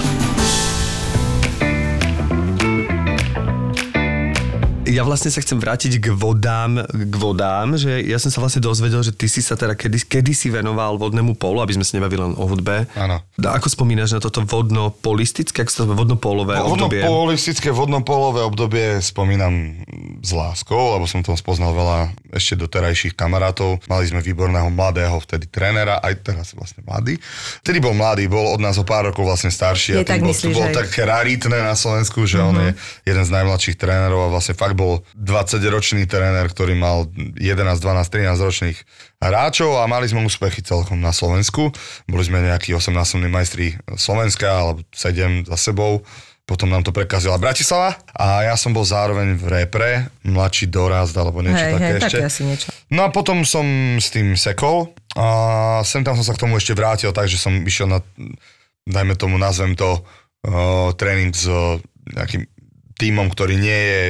Ja vlastne sa chcem vrátiť k vodám, k vodám, že ja som sa vlastne dozvedel, že ty si sa teda kedy, kedy si venoval vodnému polu, aby sme sa nebavili len o hudbe. Áno. Ako spomínaš na toto vodnopolistické, ako sa to vodnopolové obdobie? Vodnopolistické vodnopolové obdobie spomínam s láskou, lebo som tam spoznal veľa ešte doterajších kamarátov. Mali sme výborného mladého vtedy trénera, aj teraz vlastne mladý. Vtedy bol mladý, bol od nás o pár rokov vlastne starší Je a tak bol, myslíš, to bolo že aj- také raritné na Slovensku, že on je jeden z najmladších trénerov a vlastne fakt bol 20-ročný tréner, ktorý mal 11, 12, 13 ročných hráčov a mali sme úspechy celkom na Slovensku. Boli sme nejakí 18 majstri Slovenska, alebo 7 za sebou. Potom nám to prekazila Bratislava a ja som bol zároveň v repre, mladší dorast alebo niečo Hej, také hej, ešte. také asi niečo. No a potom som s tým sekol a sem tam som sa k tomu ešte vrátil, takže som išiel na, dajme tomu, nazvem to, uh, tréning s uh, nejakým tímom, ktorý nie je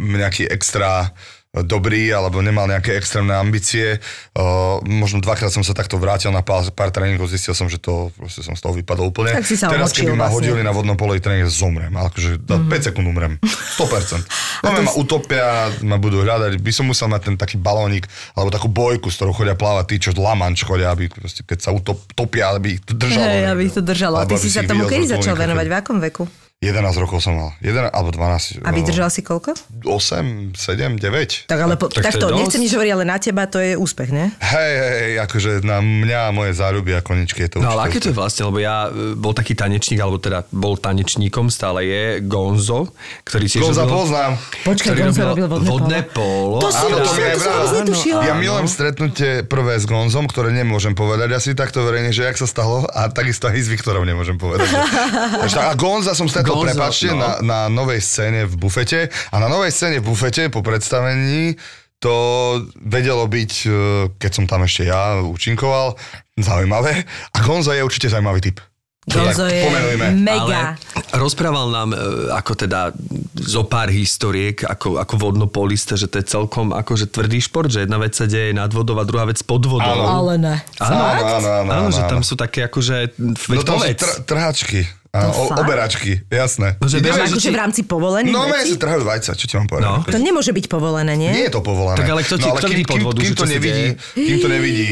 nejaký extra dobrý alebo nemal nejaké extrémne ambície. Uh, možno dvakrát som sa takto vrátil na pár, pár tréningov, zistil som, že to proste som z toho vypadol úplne. Tak si sa Teraz, keby ma vlastne. hodili na vodnom poli tréning, zomrem. Akože mm-hmm. 5 sekúnd umrem. 100%. No, ma utopia, ma budú hľadať. By som musel mať ten taký balónik alebo takú bojku, s ktorou chodia plávať tí, čo lamanč chodia, aby proste, keď sa utop, topia, aby ich to držalo. Niekde. aby ich to držalo. A ty si sa tomu kedy začal venovať? V akom veku? 11 rokov som mal. 11 alebo 12. A vydržal si koľko? 8, 7, 9. Tak ale po, Tak tak, to to, nechcem nič hovoriť, ale na teba to je úspech, ne? Hej, hej, akože na mňa a moje záľuby a koničky je to No ale aké to je vlastne, lebo ja e, bol taký tanečník, alebo teda bol tanečníkom, stále je Gonzo, ktorý tiež Gonza robil- poznám. Počkaj, Gonzo robil vodné vodné polo. To si Áno, to si aj to som. Ja milujem stretnutie prvé s Gonzom, ktoré nemôžem povedať asi takto verejne, že jak sa stalo a takisto aj s Viktorom nemôžem povedať. A Gonza som stretol, Gonzo, prepačte, no. na, na novej scéne v bufete a na novej scéne v bufete po predstavení to vedelo byť, e, keď som tam ešte ja účinkoval, zaujímavé. A Gonzo je určite zaujímavý typ. Gonzo je pomenujme. mega. Ale rozprával nám e, ako teda zo pár historiek, ako, ako vodnopolista, že to je celkom akože tvrdý šport, že jedna vec sa deje nad vodou a druhá vec pod vodou. Áno. Ale ne. Áno, Áno, áno, áno, áno, že áno. tam sú také akože, No to sú tr- trhačky. A, o, fakt? oberačky, jasné. No, že Ide- vieš, Ale že akože ti- v rámci povolených No, vecí? sa trhajú vajca, čo ti mám povedať? No. To nemôže byť povolené, nie? Nie je to povolené. Tak ale kto ti- kto vidí pod vodu, kým, že to nevidí, kým to nevidí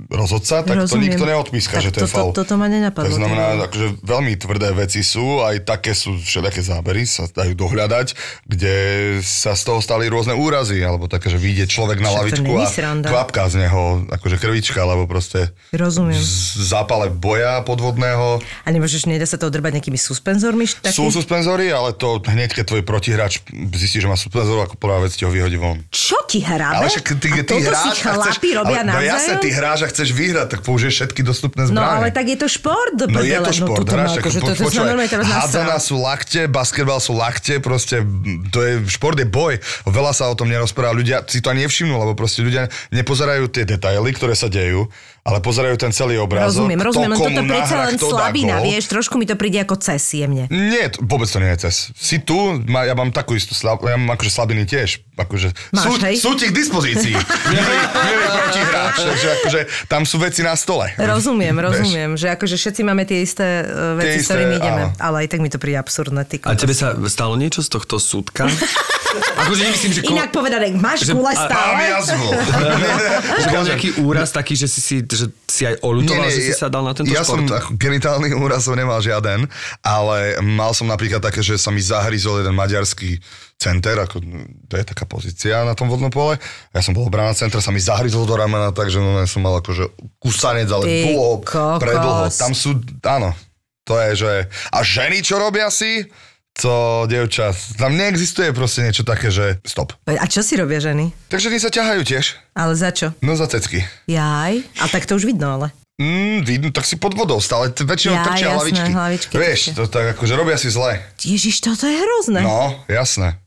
rozhodca, tak to Rozumiem. nikto neodpíska, Tak že to je toto- faul. toto ma nenapadlo, To znamená, teda. akože veľmi tvrdé veci sú, aj také sú všelijaké zábery, sa dajú dohľadať, kde sa z toho stali rôzne úrazy, alebo také, že vyjde človek na Však to lavičku a sranda. kvapka z neho, akože krvička, alebo proste Rozumiem. z zápale boja podvodného. A nemôžeš, nedá sa to odrbať nejakými suspenzormi? Taký? Sú suspenzory, ale to hneď, keď tvoj protihráč zistí, že má suspenzor, ako prvá vec ti ho vyhodí von. Čo ti hrabe? Ale však ty, a ty hráš si a chceš, chlapi robia ale, no jasne, ty hráš chceš vyhrať, tak použiješ všetky dostupné No zbrane. ale tak je to šport, do No je to šport, no, hráš, po- to, to hádzaná sú lakte, basketbal sú lakte, proste to je, šport je boj. Veľa sa o tom nerozpráva, ľudia si to ani nevšimnú, lebo proste ľudia nepozerajú tie detaily, ktoré sa dejú, ale pozerajú ten celý obrázok. Rozumiem, rozumiem, to, komu toto predsa len slabina, vieš, trošku mi to príde ako cez jemne. Nie, to- vôbec to nie je cez. Si tu, ma, ja mám takú istú slab, ja mám akože slabiny tiež. Akože, Máš, sú, hej? sú ti k dispozícii. milý, milý protihráč, takže akože tam sú veci na stole. Rozumiem, rozumiem, že akože všetci máme tie isté uh, Tie veci, s isté, ktorými ideme, áno. ale aj tak mi to príde absurdné. Ty A tebe sa stalo niečo z tohto súdka? akože nemyslím, že... ko- Inak povedané, máš že- kule a- Mám stále? jazvu. Že bol nejaký úraz taký, že si, si, že si aj olutoval, že si sa dal na tento ja šport? som ako genitálny úraz som nemal žiaden, ale mal som napríklad také, že sa mi zahryzol jeden maďarský center, ako, to je taká pozícia na tom vodnom pole. Ja som bol obrana centra, sa mi zahryzol do ramena, takže no, som mal akože kusanec, ale Ty dlho, kokos. predlho. Tam sú, áno, to je, že... A ženy, čo robia si? To, dievča, tam neexistuje proste niečo také, že stop. A čo si robia ženy? Tak ženy sa ťahajú tiež. Ale za čo? No za cecky. Jaj? A tak to už vidno, ale. Mm, vidno, tak si pod vodou stále, väčšinou Ja, trčia jasné, hlavičky. hlavičky Vieš, trčia. to tak akože robia si zle. Ježiš, toto je hrozné. No, jasné.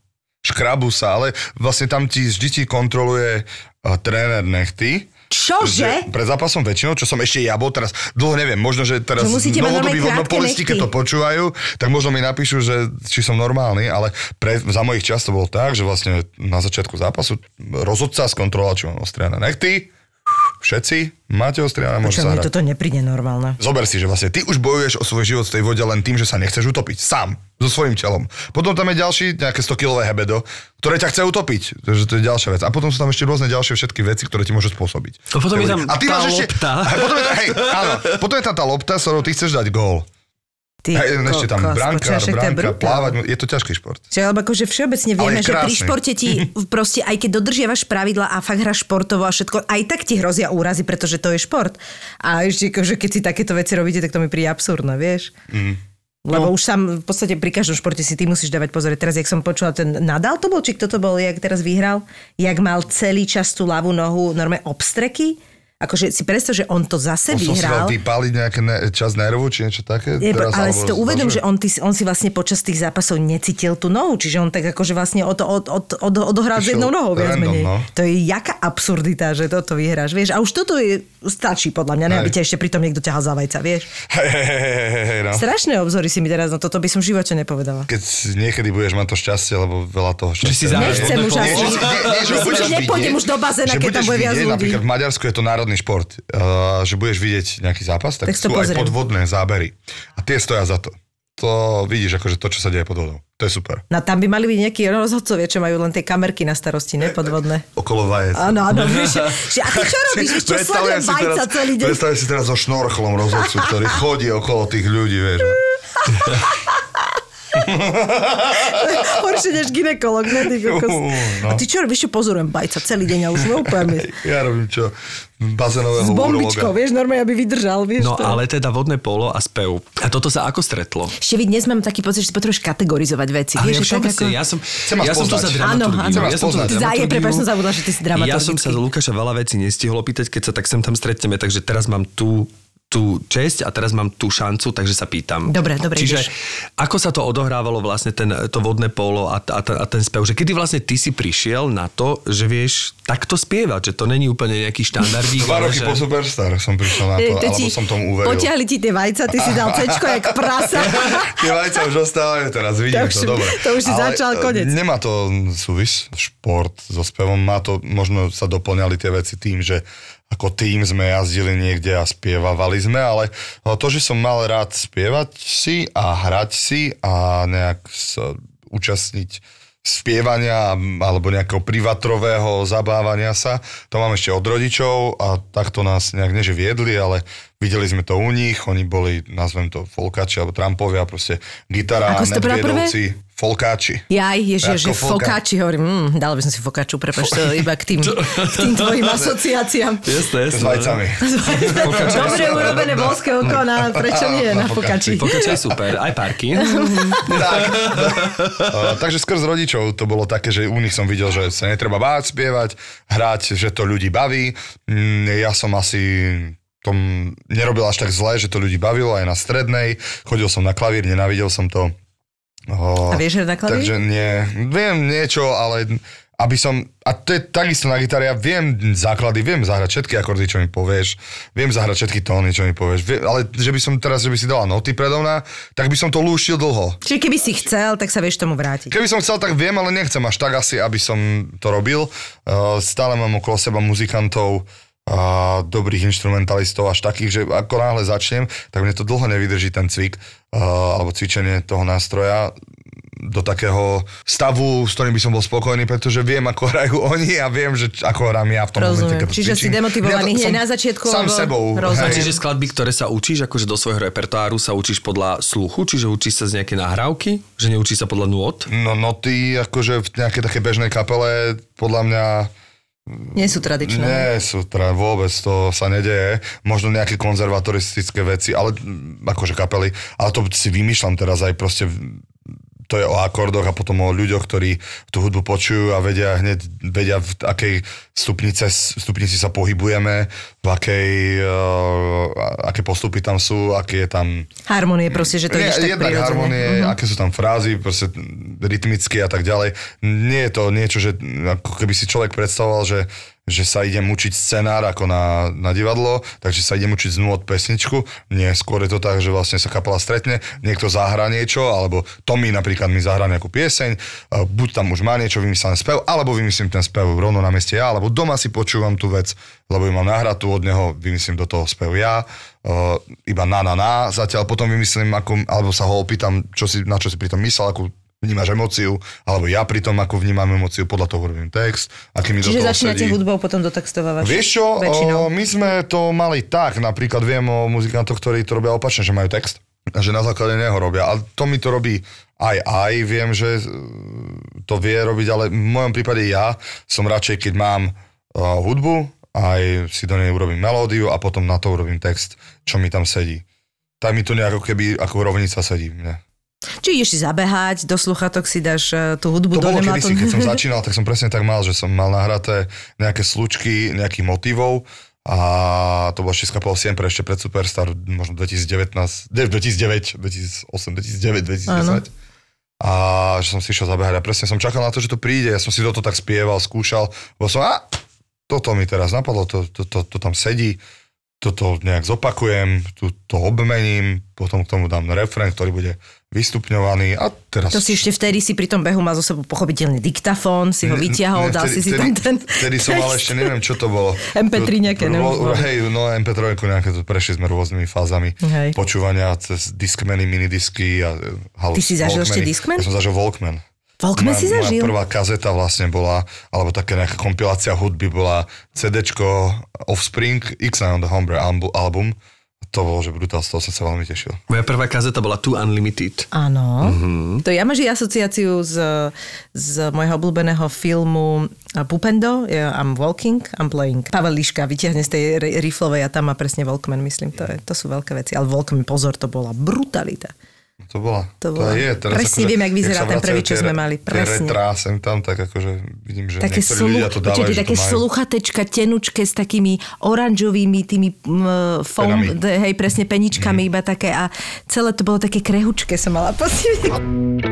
Škrabu sa, ale vlastne tam ti vždy ti kontroluje uh, tréner nechty. Čože? Pred zápasom väčšinou, čo som ešte ja bol, teraz dlho neviem, možno, že teraz Že novodobí vodnopolisti, keď to počúvajú, tak možno mi napíšu, že či som normálny, ale pre, za mojich čas to bolo tak, že vlastne na začiatku zápasu rozhodca skontroloval, či mám ostriané nechty, všetci, máte ostriané, môžete Čo sa mi hrať. toto nepríde normálne. Zober si, že vlastne ty už bojuješ o svoj život v tej vode len tým, že sa nechceš utopiť. Sám. So svojím telom. Potom tam je ďalší, nejaké 100-kilové hebedo, ktoré ťa chce utopiť. Takže to je ďalšia vec. A potom sú tam ešte rôzne ďalšie všetky veci, ktoré ti môžu spôsobiť. A potom je tam a ty tá máš ešte, lopta. A potom je, hej, áno, potom je tam tá lopta, s ktorou ty chceš dať gól. Ty Hej, ešte tam kokos, brankár, branka, plávať, je to ťažký šport. Čiže, lebo akože všeobecne vieme, že pri športe ti proste, aj keď dodržiavaš pravidla a fakt hráš športovo a všetko, aj tak ti hrozia úrazy, pretože to je šport. A ešte akože keď si takéto veci robíte, tak to mi príde absurdné, vieš? Mm. Lebo No. už sám v podstate pri každom športe si ty musíš dávať pozor. Teraz, jak som počula, ten Nadal to bol, či kto to bol, jak teraz vyhral, jak mal celý čas tú ľavú nohu normálne obstreky akože si predstav, že on to zase On som si dal vyhral. vypáliť nejaké ne, čas nervu, či niečo také? Je, Teraz, ale si to uvedom, že on, ty, on si vlastne počas tých zápasov necítil tú nohu, čiže on tak akože vlastne od, od, od, od, odohral s jednou nohou viac random, menej. no. To je jaká absurdita, že toto vyhráš, vieš. A už toto je, stačí podľa mňa, ne, aby ťa ešte pritom niekto ťahal za vajca, vieš. Hej, hej, hej, hej, hej, no. Strašné obzory si mi teraz, no toto by som v živote nepovedala. Keď niekedy budeš mať to šťastie, lebo veľa toho šťastia. si zároveň Nechcem už asi. Že, že že nepôjdem už do bazéna, že keď tam bude viac ľudí. Napríklad v Maďarsku je to národný šport, uh, že budeš vidieť nejaký zápas, tak, Tak sú aj pozriem. podvodné zábery. A tie stoja za to. To vidíš, akože to, čo sa deje pod vodou. To je super. No tam by mali byť nejakí rozhodcovia, čo majú len tie kamerky na starosti, nepodvodné. Okolo vajec. Áno, áno, a ty čo robíš? Predstavujem sledujem bajca celý deň? Predstavujem si teraz so šnorchlom rozhodcu, ktorý chodí okolo tých ľudí, vieš. Horšie než ginekolog, ne, ty kokos. no. A ty čo robíš? Čo pozorujem bajca celý deň a už sme úplne Ja robím čo? Bazénového s bombičkou, urologa. vieš, normálne, aby vydržal, vieš No to. ale teda vodné polo a spev. A toto sa ako stretlo? Ešte vid, dnes mám taký pocit, že si potrebuješ kategorizovať veci. Ale vieš, ja tak ako... ja som, Chcem ja som tu za dramaturgiu. Áno, áno. Ja som tu za prepáč, zabudla, že ty si Ja som dramaturgický. sa Lukáša veľa vecí nestihol opýtať, keď sa tak sem tam stretneme, takže teraz mám tú tú česť a teraz mám tú šancu, takže sa pýtam. Dobre, dobre, Čiže ideš. ako sa to odohrávalo vlastne ten, to vodné polo a, a, a ten spev? Že kedy vlastne ty si prišiel na to, že vieš takto spievať, že to není úplne nejaký štandardík, Dva roky že... po Superstar som prišiel na to, to alebo ti som tomu uveril. Potiahli ti tie vajca, ty si dal cečko jak prasa. Tie vajca už ostávajú teraz, vidím To to, už- dobre. to už si začal, e, konec. Nemá to súvis, šport so spevom, má to, možno sa doplňali tie veci tým, že ako tým sme jazdili niekde a spievavali sme, ale to, že som mal rád spievať si a hrať si a nejak sa účastniť spievania alebo nejakého privatrového zabávania sa. To mám ešte od rodičov a takto nás nejak neže viedli, ale videli sme to u nich, oni boli, nazvem to, folkači alebo trampovia, proste gitara, Ako medviedovci, folkáči. Jaj, Ako folka. fokáči, hovorím, mm, dal by som si fokáču, prepáč, to iba k tým, k tým tvojim asociáciám. Jasné, S jasné. vajcami. Dobre urobené volské oko, na, prečo nie, na fokáči. Pokračaj super, aj parky. tak. Uh, takže skrz rodičov to bolo také, že u nich som videl, že sa netreba báť, spievať, hrať, že to ľudí baví. Mm, Ja som asi tom nerobil až tak zle, že to ľudí bavilo aj na strednej. Chodil som na klavír, nenávidel som to. Uh, A vieš na klavír? Takže nie, viem niečo, ale aby som, a to je takisto na gitare, ja viem základy, viem zahrať všetky akordy, čo mi povieš, viem zahrať všetky tóny, čo mi povieš, vie, ale že by som teraz, že by si dala noty predo mňa, tak by som to lúšil dlho. Čiže keby si chcel, tak sa vieš tomu vrátiť. Keby som chcel, tak viem, ale nechcem až tak asi, aby som to robil. Uh, stále mám okolo seba muzikantov, a dobrých instrumentalistov, až takých, že ako náhle začnem, tak mne to dlho nevydrží ten cvik uh, alebo cvičenie toho nástroja do takého stavu, s ktorým by som bol spokojný, pretože viem, ako hrajú oni a viem, že ako hrám ja v tom Rozumiem. momente, keď to Čiže si cvičím. demotivovaný Ja to- hneď na začiatku, Sám lebo- sebou. Rozumiem. hej. Čiže skladby, ktoré sa učíš akože do svojho repertoáru, sa učíš podľa sluchu, čiže učíš sa z nejaké nahrávky, že neučíš sa podľa nôd? No noty, akože v nejakej takej bežnej kapele, podľa mňa Nie sú tradičné. Nie sú, teda vôbec to sa nedeje. Možno nejaké konzervatoristické veci, ale akože kapely. Ale to si vymýšľam teraz aj proste to je o akordoch a potom o ľuďoch, ktorí tú hudbu počujú a vedia hneď, vedia v akej stupnice, stupnici sa pohybujeme, v akej, uh, aké postupy tam sú, aký je tam Harmonie proste, že to nie, ideš tak jednak harmonie, Mhm. aké sú tam frázy, proste rytmicky a tak ďalej. Nie je to niečo, že ako keby si človek predstavoval, že, že sa idem učiť scenár ako na, na divadlo, takže sa idem učiť z nôd pesničku. Nie, skôr je to tak, že vlastne sa kapela stretne, niekto zahrá niečo, alebo Tommy napríklad mi zahrá nejakú pieseň, buď tam už má niečo vymyslené spev, alebo vymyslím ten spev rovno na mieste ja, alebo doma si počúvam tú vec, lebo ju mám nahratú od neho, vymyslím do toho spev ja, iba na na na, zatiaľ potom vymyslím, ako, alebo sa ho opýtam, čo si, na čo si pri tom myslel, akú vnímaš emóciu, alebo ja pri tom, ako vnímam emóciu, podľa toho robím text, aký mi do Čiže toho začínate sedí. hudbou, potom dotextovávaš. Vieš čo, o, Väčšinou. my sme to mali tak, napríklad viem o muzikantoch, ktorí to robia opačne, že majú text a že na základe neho robia. A to mi to robí aj aj, viem, že e, to vie robiť, ale v mojom prípade ja som radšej, keď mám uh, hudbu, aj si do nej urobím melódiu a potom na to urobím text, čo mi tam sedí. Tak mi to nejako keby ako rovnica sedí. Mne. Či ideš si zabehať, do sluchatok si dáš eh, tú hudbu To do bolo kedysi, keď som začínal, tak som presne tak mal, že som mal nahraté nejaké slučky nejakých motivov a to bola 6,5 pre ešte pred Superstar, možno 2019, ne, 2009, 2008, 2009, 2010. A že som si išiel zabehať a presne som čakal na to, že to príde. Ja som si toto tak spieval, skúšal, bo som, a toto mi teraz napadlo, to, to, to, to tam sedí, toto nejak zopakujem, tu to obmením, potom k tomu dám refrén, ktorý bude vystupňovaný a teraz... To si ešte vtedy si pri tom behu mal zo sebou pochopiteľný diktafón, si ho vyťahol, dal si si tam ten... Vtedy som mal ešte, neviem, čo to bolo. MP3 nejaké, ne? Rô, hej, no MP3 nejaké, to prešli sme rôznymi fázami Hej. počúvania cez Discmany, minidisky a halus, Ty si zažil ešte Discman? Ja som zažil Walkman. Walkman moja, si zažil? Moja prvá kazeta vlastne bola, alebo taká nejaká kompilácia hudby bola CDčko Offspring, X on the Hombre album. To bolo, že brutál, z toho som sa veľmi tešil. Moja prvá kazeta bola Too Unlimited. Áno. Mhm. Mm-hmm. To ja máš asociáciu z, z môjho obľúbeného filmu Pupendo, I'm walking, I'm playing. Pavel Liška vyťahne z tej ri- riflovej a tam má presne Walkman, myslím. To, je, to sú veľké veci. Ale Walkman, pozor, to bola brutalita. To bola. To To, bola- je. Teraz presne akože, viem, jak vyzerá ten prvý, čo sme mali, presne. retrá sem tam, tak akože vidím, že Také, niektorí slu, ľudia to dávajú, že také to sluchatečka, tenučké s takými oranžovými tými mm, foam, d- hej, presne peničkami, Mhm. iba také a celé to bolo také krehučké, som mala pocit.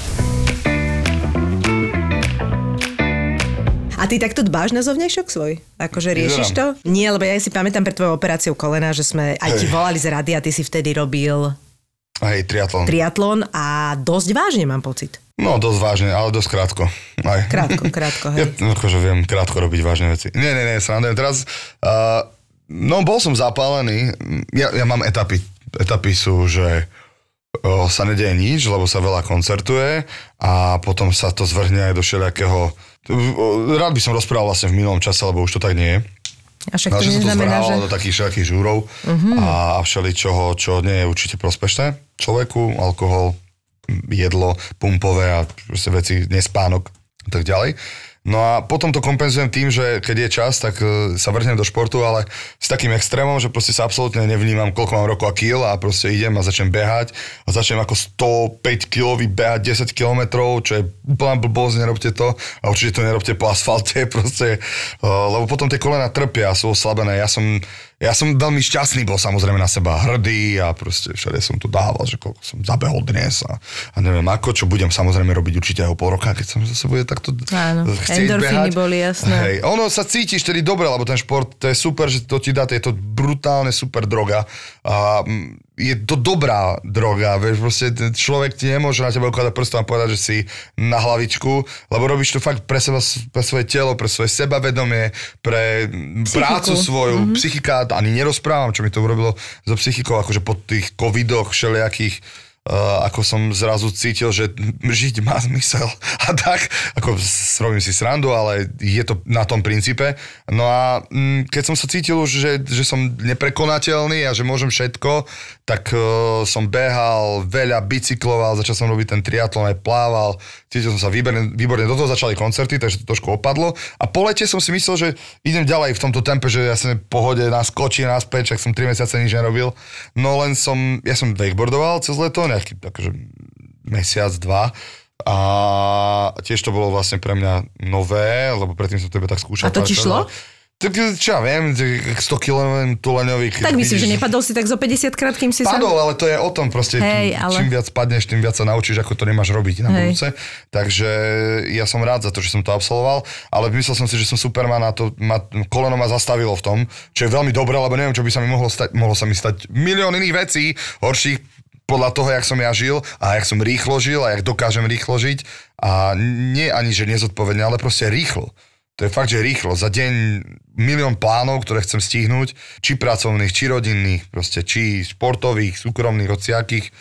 A ty takto dbáš na zovňajšok svoj? Akože riešiš to? Nie, lebo ja si pamätám pred tvojou operáciou kolena, že sme aj ti volali z rady a ty si vtedy robil Hej, triatlon. triatlon a dosť vážne mám pocit. No, dosť vážne, ale dosť krátko. Aj. Krátko, krátko, Ja hej. akože viem krátko robiť vážne veci. Nie, nie, nie, srandujem. Teraz, uh, no bol som zapálený. Ja, ja mám etapy. Etapy sú, že uh, sa nedieje nič, lebo sa veľa koncertuje a potom sa to zvrhne aj do všelijakého... Rád by som rozprával vlastne v minulom čase, lebo už to tak nie je. A však No, to že sa to neznamená, zvrhávalo že... do takých všelijakých žúrov Mhm. a, všeličoho, čo nie je určite prospešné človeku, alkohol, jedlo, pumpové a veci, nespánok a tak ďalej. No a potom to kompenzujem tým, že keď je čas, tak e, sa vrhnem do športu, ale s takým extrémom, že proste sa absolútne nevnímam, koľko mám rokov a kil a proste idem a začnem behať a začnem ako 105 kilový behať 10 kilometrov, čo je úplná blbosť, nerobte to a určite to nerobte po asfalte, proste, e, lebo potom tie kolena trpia a sú oslabené. Ja som, ja som veľmi šťastný bol samozrejme na seba hrdý a proste všade som to dával, že koľko som zabehol dnes a, a neviem ako, čo budem samozrejme robiť určite aj o pol roka, keď som zase bude takto Áno, endorfíny behať. boli, jasné. Hej, ono sa cítiš tedy dobre, lebo ten šport, to je super, že to ti dá, to je to brutálne super droga. A mm, je to dobrá droga, vieš, proste človek ti nemôže na teba ukladať prstom a povedať, že si na hlavičku, lebo robíš to fakt pre, seba, pre svoje telo, pre svoje sebavedomie, pre Psychiku. prácu svoju, Mhm. mm-hmm. psychika, ani nerozprávam, čo mi to urobilo so psychikou, akože po tých covidoch všelijakých Uh, ako som zrazu cítil, že žiť má zmysel a tak, ako robím si srandu, ale je to na tom princípe. No a mm, keď som sa cítil už, že, že som neprekonateľný a že môžem všetko, tak uh, som behal, veľa bicykloval, začal som robiť ten triatlon, aj plával, cítil som sa výborne, výborne, do toho začali koncerty, takže to trošku opadlo. A po lete som si myslel, že idem ďalej v tomto tempe, že ja som v pohode naskočím naspäť, však som 3 mesiace nič nerobil. No len som, ja som wakeboardoval cez leto, nejaký akože mesiac, dva. A tiež to bolo vlastne pre mňa nové, lebo predtým som to iba tak skúšal. A to ti šlo? Tak čo ja viem, 100 kg tuleňový. Tak myslím, že nepadol si tak zo 50 krát, kým si Padol, ale to je o tom proste, Hej, čím, ale- čím viac padneš, tým viac sa naučíš, ako to nemáš robiť na Hej. budúce. Takže ja som rád za to, že som to absolvoval, ale myslel som si, že som Superman a to ma, koleno ma zastavilo v tom, čo je veľmi dobré, lebo neviem, čo by sa mi mohlo stať. Mohlo sa mi stať milión iných vecí, horších podľa toho, jak som ja žil a jak som rýchlo žil a jak dokážem rýchlo žiť. A nie ani, že nezodpovedne, ale proste rýchlo. To je fakt, že rýchlo. Za deň milión plánov, ktoré chcem stihnúť, či pracovných, či rodinných, proste, či športových, súkromných, hociakých.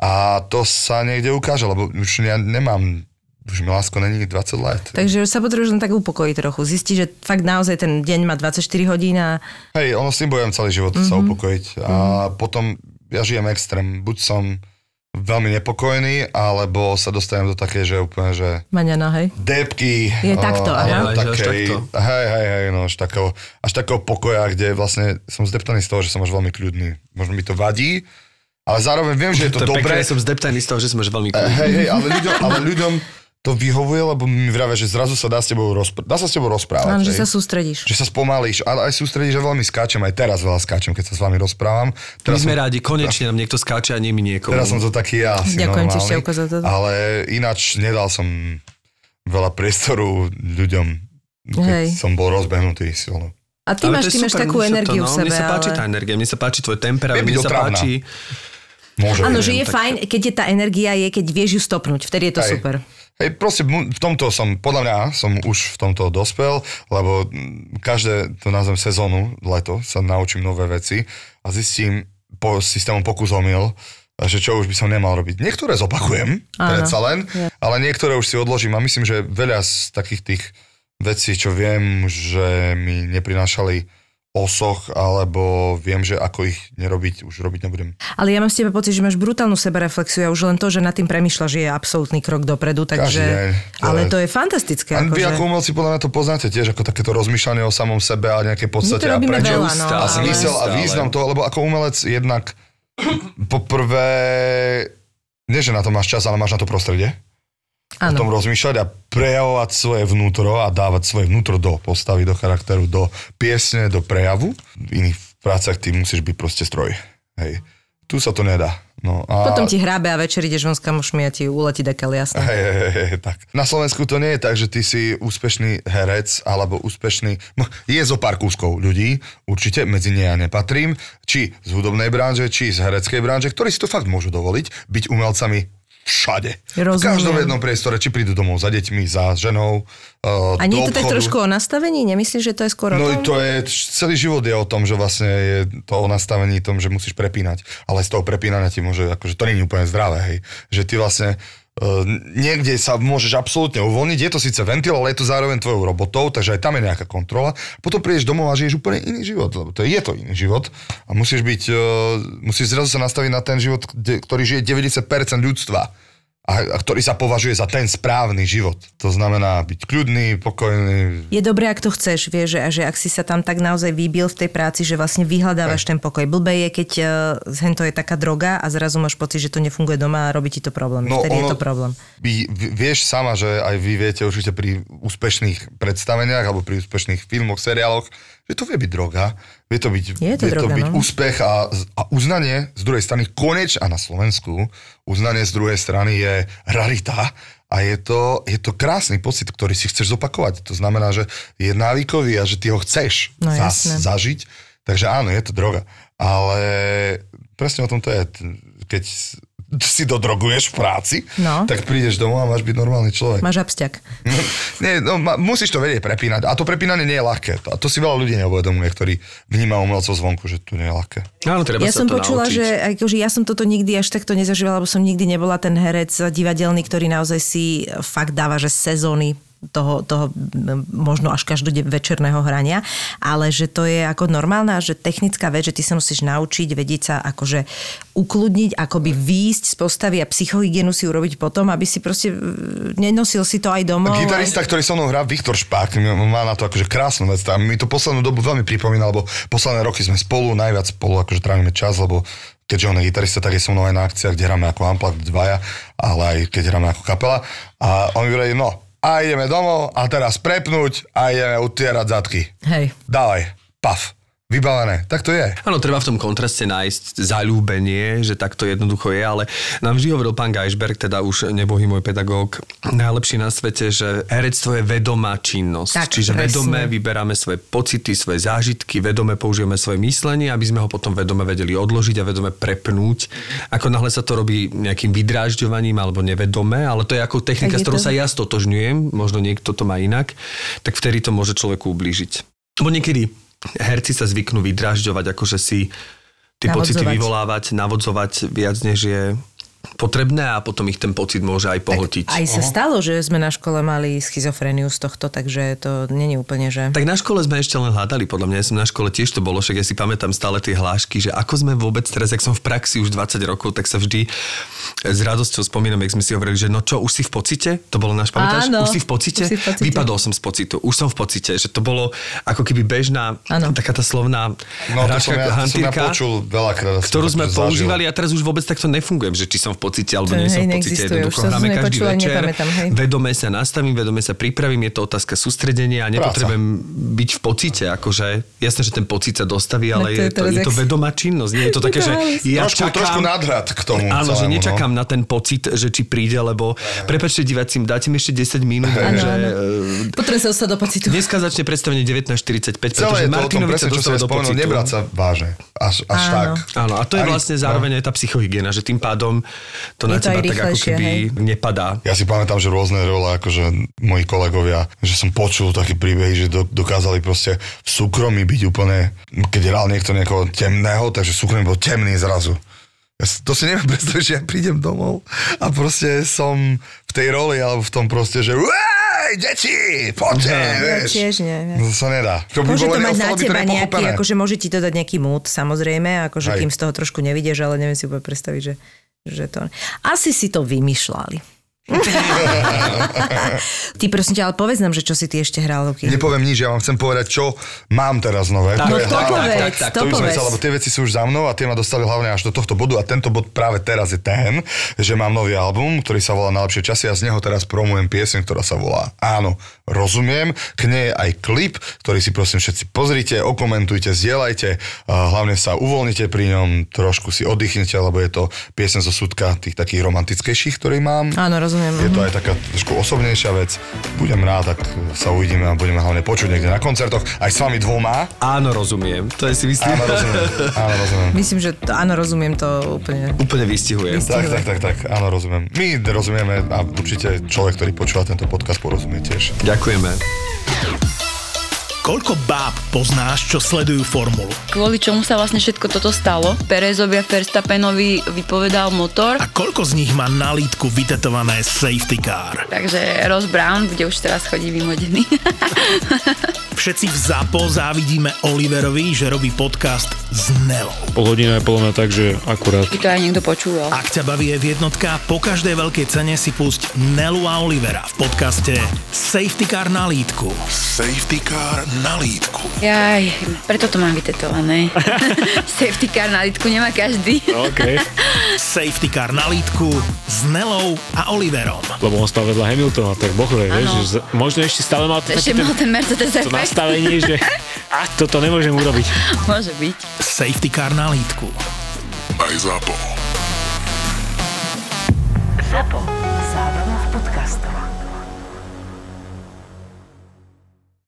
A to sa niekde ukáže, lebo už ja nemám, už mi lásko není 20 let. Takže sa potrebuješ len tak upokojiť trochu. Zistiť, že fakt naozaj ten deň má 24 hodín a Hej, ono s tým bojujem celý život mm-hmm. sa upokojiť. A potom ja žijem extrém. Buď som veľmi nepokojný, alebo sa dostanem do také, že úplne, že maňana, hej? depky. Je takto, a- aha. až takej, takto. hej, hej, hej, no, až takého, až takého pokoja, kde vlastne som zdeptaný z toho, že som až veľmi kľudný. Možno mi to vadí, ale zároveň viem, že je to, To je dobré. pekné, som zdeptaný z toho, že sme veľmi Eh, Hej, hej, ale ľuďom, ale ľuďom to vyhovuje, lebo mi vravia, že zrazu sa dá s tebou, rozpr- dá sa s tebou rozprávať. Áno, že sa sústredíš. Že sa spomalíš, ale aj sústredíš, že veľmi skáčem, aj teraz veľa skáčem, keď sa s vami rozprávam. My Teraz sme som, rádi, konečne nám niekto skáče a nie mi niekomu. teraz som to taký ja asi Ďakujem ti, normálny, Števko, za toto. Ale ináč nedal som veľa priestoru ľuďom, keď Hej. som bol rozbehnutý silno. A ty máš, ty máš takú energiu v sebe, Mne sa páči ale... tá energia, mne sa páči tvoj temperament, mne sa otravná. páči... Môže Áno, že je fajn, keď je tá energia, je, keď vieš ju stopnúť. Vtedy je to Hej. super. Hej, proste v tomto som, podľa mňa som už v tomto dospel, lebo mm, každé, to nazvem sezónu, leto, sa naučím nové veci a zistím po systémom pokus omyl, že čo už by som nemal robiť. Niektoré zopakujem, predsa len, Je. ale niektoré už si odložím a myslím, že veľa z takých tých vecí, čo viem, že mi neprinášali osoch, alebo viem, že ako ich nerobiť, už robiť nebudem. Ale ja mám z teba pocit, že máš brutálnu sebereflexiu a už len to, že nad tým premyšľaš, je absolútny krok dopredu, takže... Každý deň. To Ale je- to je fantastické. A vy akože- ako umelci podľa mňa to poznáte tiež, ako takéto rozmýšľanie o samom sebe a nejaké podstate a prečo veľa, no, a ale- zmysel a význam toho, lebo ako umelec jednak poprvé, nie že na to máš čas, ale máš na to prostredie. O tom rozmýšľať a prejavovať svoje vnútro a dávať svoje vnútro do postavy, do charakteru, do piesne, do prejavu. V iných prácach ty musíš byť proste stroj. Hej. Tu sa to nedá. No, a... Potom ti hrábe a večer ideš von s kamošmi a ti uletí dekel, jasné. Hej, hej, hej, hej, tak. Na Slovensku to nie je tak, že ty si úspešný herec alebo úspešný... no, Je zo pár kúskov ľudí, určite medzi ne ja nepatrím, či z hudobnej branže, či z hereckej branže, ktorí si to fakt môžu dovoliť, byť umelcami všade. V Rozumiem. každom jednom priestore, či prídu domov za deťmi, za ženou, uh, A nie je to tak trošku o nastavení? Nemyslíš, že to je skôr o No tom? to je, celý život je o tom, že vlastne je to o nastavení tom, že musíš prepínať. Ale z toho prepínania ti môže, akože to nie je úplne zdravé, hej. Že ty vlastne niekde sa môžeš absolútne uvoľniť, je to síce ventil, ale je to zároveň tvojou robotou, takže aj tam je nejaká kontrola. Potom prídeš domov a žiješ úplne iný život, lebo to je, to iný život. A musíš byť, uh, musíš zrazu sa nastaviť na ten život, ktorý žije 90% ľudstva a, a ktorý sa považuje za ten správny život. To znamená byť kľudný, pokojný, Je dobré, ak to chceš, vieš, že, a že ak si sa tam tak naozaj vybil v tej práci, že vlastne vyhľadávaš ten pokoj. Blbé je, keď uh, to je taká droga a zrazu máš pocit, že to nefunguje doma a robí ti to problém. No, Vtedy je ono- to problém. Vy- vieš sama, že aj vy viete určite pri úspešných predstaveniach alebo pri úspešných filmoch, seriáloch, že to vie byť droga, vie to byť, Je to vie to droga, byť no. úspech a, a uznanie z druhej strany koneč a na Slovensku uznanie z druhej strany je rarita a je to, je to krásny pocit, ktorý si chceš zopakovať. To znamená, že je návykový a že ty ho chceš No, zas, jasné. zažiť. Takže áno, je to droga. Ale presne o tom to je. Keď si dodroguješ v práci, No. tak prídeš domov a máš byť normálny človek. Máš absťak. Nie, no, ma, musíš to vedieť prepínať. A to prepínanie nie je ľahké. A to si veľa ľudí neuvedomuje, ktorí vníma umelcov zvonku, že to nie je ľahké. Áno, treba ja sa som to počula, naučiť. že akože ja som toto nikdy až takto nezažívala, lebo som nikdy nebola ten herec divadelný, ktorý naozaj si fakt dáva, že sezóny toho, toho možno až každode večerného hrania, ale že to je ako normálna, že technická vec, že ty sa musíš naučiť vedieť sa akože ukludniť, akoby výjsť z postavy a psychohygienu si urobiť potom, aby si proste e, nenosil si to aj domov. Gitarista, ktorý so mnou hrá, Viktor Špák, má na to akože krásnu vec. A mi to poslednú dobu veľmi pripomína, lebo posledné roky sme spolu, najviac spolu akože trávime čas, lebo keďže on je gitarista, tak je so mnou aj na akciách, kde hráme ako Unplugged dvaja, ale aj keď hráme ako kapela. A on mi hovorí, no, a ideme domov a teraz prepnúť a ideme utierať zadky. Hej. Dávaj, paf, vybavené. Tak to je. Áno, treba v tom kontraste nájsť zalúbenie, že tak to jednoducho je, ale nám vždy hovoril pán Geisberg, teda už nebohý môj pedagóg, najlepší na svete, že herectvo je vedomá činnosť. Tak, Čiže presne. vedome vyberáme svoje pocity, svoje zážitky, vedome použijeme svoje myslenie, aby sme ho potom vedome vedeli odložiť a vedome prepnúť. Ako náhle sa to robí nejakým vydrážďovaním alebo nevedome, ale to je ako technika, Tak je s ktorou to- sa ja stotožňujem, možno niekto to má inak, tak vtedy to môže človeku ublížiť. Lebo niekedy herci sa zvyknú vydrážďovať, akože si tie pocity vyvolávať, navodzovať viac, než je potrebné a potom ich ten pocit môže aj pohltiť. Aj sa stalo, že sme na škole mali schizofréniu z tohto, takže to není úplne, že... Tak na škole sme ešte len hľadali, podľa mňa. Ja som na škole tiež to bolo, však ja si pamätám stále tie hlášky, že ako sme vôbec teraz, ak som v praxi už 20 rokov, tak sa vždy s radosťou spomínam, jak sme si hovorili, že no čo, už si v pocite? To bolo náš, pamätáš? Áno, už si v pocite? už si v pocite. Vypadol som z pocitu, už som v pocite, že to bolo ako keby bežná, Áno. taká tá slovná No, to hráčka, som ja, to som ja počul veľakrát. ktorú to sme používali a teraz už vôbec takto nefungujem, že či som v pocite alebo nie som hej, v pocite. Jednoducho som hráme každý nepočula, večer, hej. vedome sa nastavím, vedome sa pripravím, je to otázka sústredenia a nepotrebujem byť v pocite, akože jasné, že ten pocit sa dostaví, ale No to je je, to, je to vedomá činnosť. Nie je to také, že ja trošku, čakám... trošku nadhrad k tomu Áno, že celému, nečakám no. na ten pocit, že či príde, lebo prepačte diváci, dáte mi ešte 10 minút, Áno, že e, Potrebujem sa dostať do pocitu. dneska začne predstavenie 19.45, pretože Martinovič sa aj do pocitu. nebrať sa vážne. Až, až Áno. tak. Áno, a to je vlastne zároveň aj tá psychohygiena, že tým pádom to na teba aj tak ako keby hej. nepadá. Ja si pamätám, že rôzne role, akože moji kolegovia, že som počul také príbehy, že do, dokázali proste v súkromí byť úplne, keď hral niekto niekoho temného, takže súkromí bol temný zrazu. Ja to si neviem predstaviť, že ja prídem domov a proste som v tej roli, alebo v tom proste, že Uej, deti, poďte, Ja vieš. tiež nie. nie. No, To sa nedá. To Môže to mať na teba nejaký, akože môže ti to dať nejaký mood, samozrejme, akože Hej. kým z toho trošku nevidieš, ale neviem si úplne predstaviť, že, že to... Asi si to vymýšľali. ty prosím ťa, ale povedz nám, že čo si ty ešte hral, Luky. Nepoviem nič, ja vám chcem povedať, čo mám teraz nové. Tak, To je no to hlavné. povedz, to to by som chcel, lebo tie veci sú už za mnou a tie ma dostali hlavne až do tohto bodu a tento bod práve teraz je ten, že mám nový album, ktorý sa volá Najlepšie časy a z neho teraz promujem pieseň, ktorá sa volá Áno, rozumiem. K nej je aj klip, ktorý si prosím všetci pozrite, okomentujte, zdieľajte, hlavne sa uvoľnite pri ňom, trošku si oddychnite, lebo je to pieseň zo súdka tých takých romantickejších, ktorý mám. Áno, rozumiem. Je to aj taká trošku osobnejšia vec. Budem rád, ak sa uvidíme a budeme hlavne počuť niekde na koncertoch. Aj s vami dvoma. Áno, rozumiem. To je si myslím. Áno, rozumiem. Áno, rozumiem. Myslím, že to, áno, rozumiem to úplne. Úplne vystihuje. Tak, tak, tak, tak, áno, rozumiem. My rozumieme a určite človek, ktorý počúva tento podcast, porozumie tiež. Ďakujeme. Koľko báb poznáš, čo sledujú formulu? Kvôli čomu sa vlastne všetko toto stalo? Perezovi a Verstappenovi vypovedal motor. A koľko z nich má na lítku vytetované safety car? Takže Ross Brown bude už teraz chodí vymodený. Všetci v ZAPO závidíme Oliverovi, že robí podcast s Nelou. Pol hodina je podľa mňa tak, že akurát. By to aj niekto počúval. Ak ťa baví v jednotka, po každej veľkej cene si pusť Nelu a Olivera v podcaste Safety Car na lítku. Safety car na lítku. Jaj, preto to mám vytetované. Safety car na litku nemá každý. OK. Safety Car na lítku s Nelou a Oliverom. Lebo on stal vedľa Hamiltona, tak bohuje, vieš, že z- možno ešte stále mal Ešte mal ten Mercedes to nastavenie, že a toto nemôžem urobiť. Môže byť. Safety Car na lítku. Aj ZAPO. ZAPO.